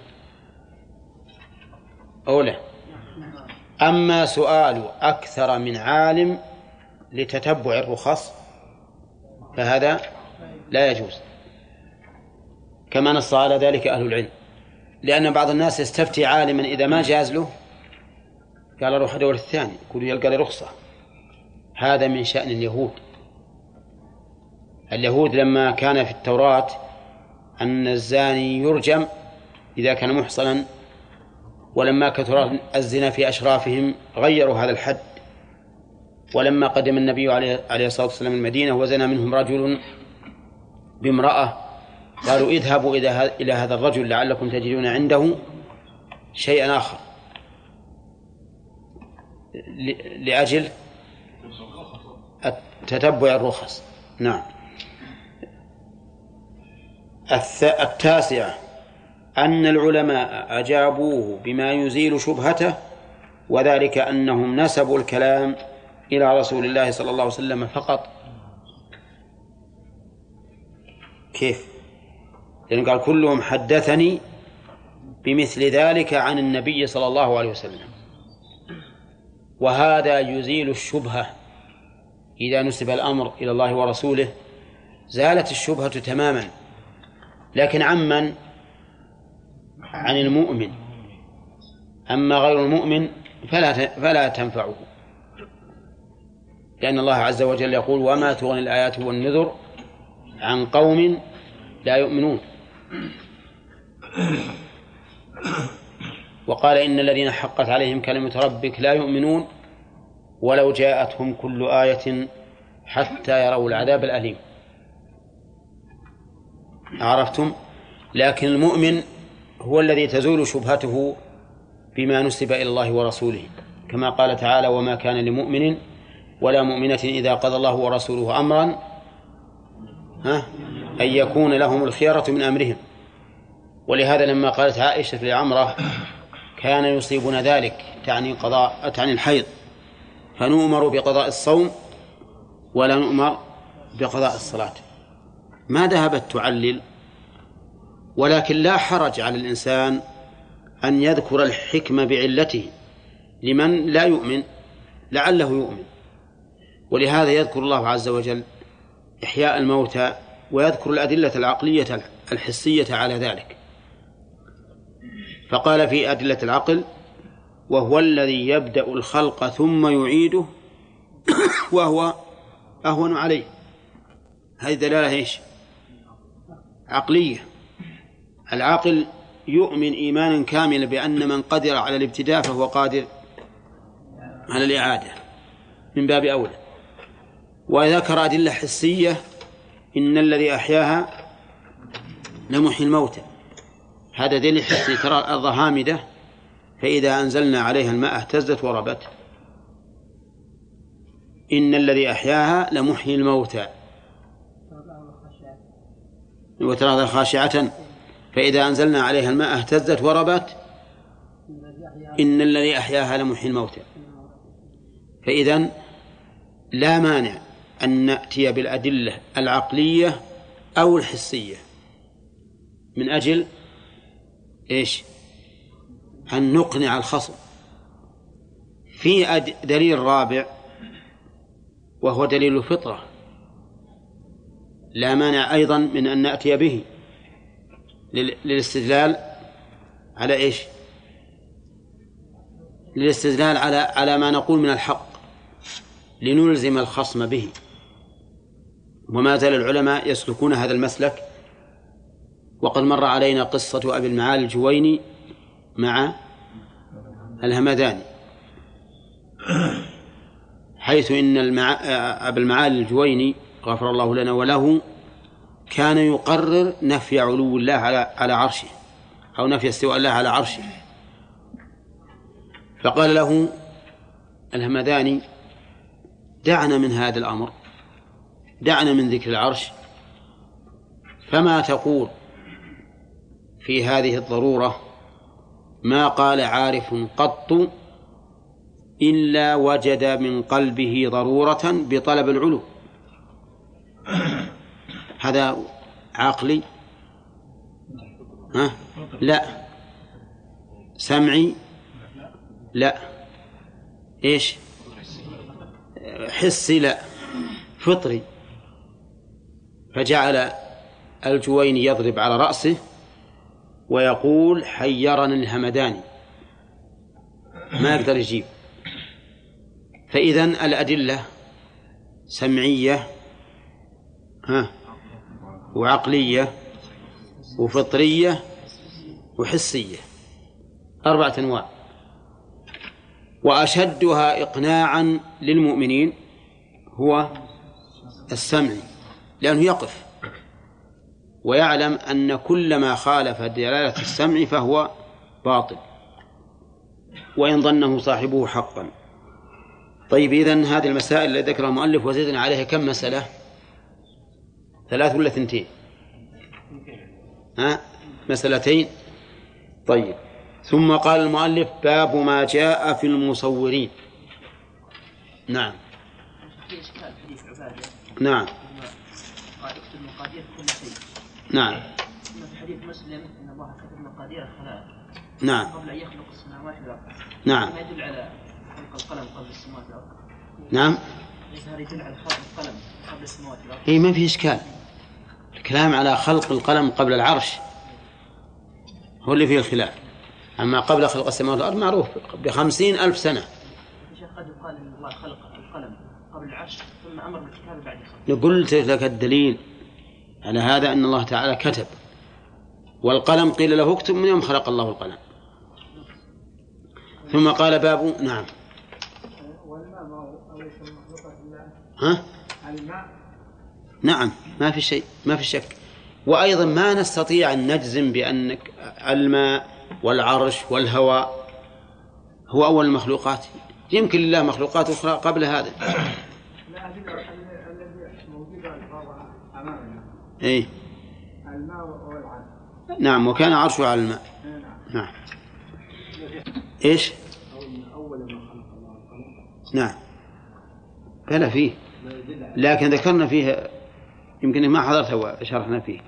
أولى أما سؤال أكثر من عالم لتتبع الرخص فهذا لا يجوز. كما نص على ذلك أهل العلم. لأن بعض الناس يستفتي عالما إذا ما جاز له قال أروح أدور الثاني يقول يلقى لي رخصة. هذا من شأن اليهود. اليهود لما كان في التوراة أن الزاني يرجم إذا كان محصنا ولما كثر الزنا في أشرافهم غيروا هذا الحد. ولما قدم النبي عليه الصلاة والسلام المدينة وزنى منهم رجل بامرأة قالوا اذهبوا إلى هذا الرجل لعلكم تجدون عنده شيئا آخر. لأجل تتبع الرخص. نعم. التاسعة. أن العلماء أجابوه بما يزيل شبهته وذلك أنهم نسبوا الكلام إلى رسول الله صلى الله عليه وسلم فقط. كيف؟ لأن قال كلهم حدثني بمثل ذلك عن النبي صلى الله عليه وسلم. وهذا يزيل الشبهة. إذا نسب الأمر إلى الله ورسوله زالت الشبهة تماما. لكن عمن عن المؤمن. أما غير المؤمن فلا فلا تنفعه. لأن الله عز وجل يقول وما تغني الآيات والنذر عن قوم لا يؤمنون. وقال إن الذين حقت عليهم كلمة ربك لا يؤمنون ولو جاءتهم كل آية حتى يروا العذاب الأليم. عرفتم؟ لكن المؤمن هو الذي تزول شبهته بما نسب إلى الله ورسوله كما قال تعالى وما كان لمؤمن ولا مؤمنة إذا قضى الله ورسوله أمرا ها أن يكون لهم الخيرة من أمرهم. ولهذا لما قالت عائشة لعمرة كان يصيبنا ذلك تعني قضاء تعني الحيض فنؤمر بقضاء الصوم ولا نؤمر بقضاء الصلاة. ما ذهبت تعلل ولكن لا حرج على الإنسان أن يذكر الحكمة بعلته لمن لا يؤمن لعله يؤمن. ولهذا يذكر الله عز وجل إحياء الموتى ويذكر الأدلة العقلية الحسية على ذلك. فقال في أدلة العقل وهو الذي يبدأ الخلق ثم يعيده وهو أهون عليه. هذه دلالة إيش؟ عقلية. العاقل يؤمن إيمانا كاملا بأن من قدر على الابتداء فهو قادر على الإعادة من باب أولى. وذكر أدلة حسية إن الذي أحياها لمحيي الموتى. هذا دليل حسي ترى الأرض هامدة فإذا أنزلنا عليها الماء اهتزت وربت. إن الذي أحياها لمحيي الموتى. وترى خاشعة. فإذا أنزلنا عليها الماء اهتزت وربت إن الذي أحياها لمحيي الموتى. فإذا لا مانع أن نأتي بالأدلة العقلية أو الحسية. من أجل إيش؟ أن نقنع الخصم. في دليل رابع وهو دليل الفطرة. لا مانع أيضا من أن نأتي به. للاستدلال على إيش؟ للاستدلال على على ما نقول من الحق لنلزم الخصم به. وما زال العلماء يسلكون هذا المسلك وقد مر علينا قصة أبي المعالي الجويني مع الهمداني. حيث إن المع... المعالي الجويني غفر الله لنا وله كان يقرر نفي علو الله على على عرشه أو نفي استواء الله على عرشه. فقال له الهمداني دعنا من هذا الأمر دعنا من ذكر العرش فما تقول في هذه الضرورة ما قال عارف قط إلا وجد من قلبه ضرورة بطلب العلو؟ هذا عقلي ها؟ لا. سمعي؟ لا. إيش؟ حسي لا. فطري. فجعل الجويني يضرب على رأسه ويقول حيرني الهمداني. ما يقدر يجيب. فإذا الأدلة سمعية. ها؟ وعقلية وفطرية وحسية. أربعة أنواع. وأشدها إقناعا للمؤمنين هو السمع لأنه يقف ويعلم أن كل ما خالف دلالة السمع فهو باطل وإن ظنه صاحبه حقا. طيب إذن هذه المسائل التي ذكرها المؤلف وزدنا عليها كم مسألة؟ ثلاث ولا ثنتين؟ ها؟ مسألتين؟ طيب. ثم قال المؤلف باب ما جاء في المصورين. نعم. نعم. مقادير كل شيء نعم. ثم في حديث مسلم ان الله كتب مقادير الخلائق نعم. قبل ان يخلق السماوات والارض نعم. ما يدل على خلق القلم قبل السماوات والارض نعم. هذا يدل على خلق القلم قبل السماوات والأرض. اي ما في إشكال. الكلام على خلق القلم قبل العرش. هو اللي فيه الخلاف. أما قبل خلق السماوات والأرض معروف بخمسين ألف سنة. قد يقال إن الله خلق القلم قبل العرش ثم أمر بالكتابة بعد خلق. قلت لك الدليل على هذا أن الله تعالى كتب. والقلم قيل له اكتب من يوم خلق الله القلم؟ ثم قال باب نعم. ها؟ الماء. نعم. ما في شيء ما في شك. وأيضا ما نستطيع أن نجزم بأن الماء والعرش والهواء هو أول المخلوقات. يمكن لله مخلوقات أخرى قبل هذا. إيه. نعم وكان عرشه على الماء. نعم. إيش؟ نعم. بلى فيه. لكن ذكرنا فيه يمكن ما حضرته وشرحنا فيه.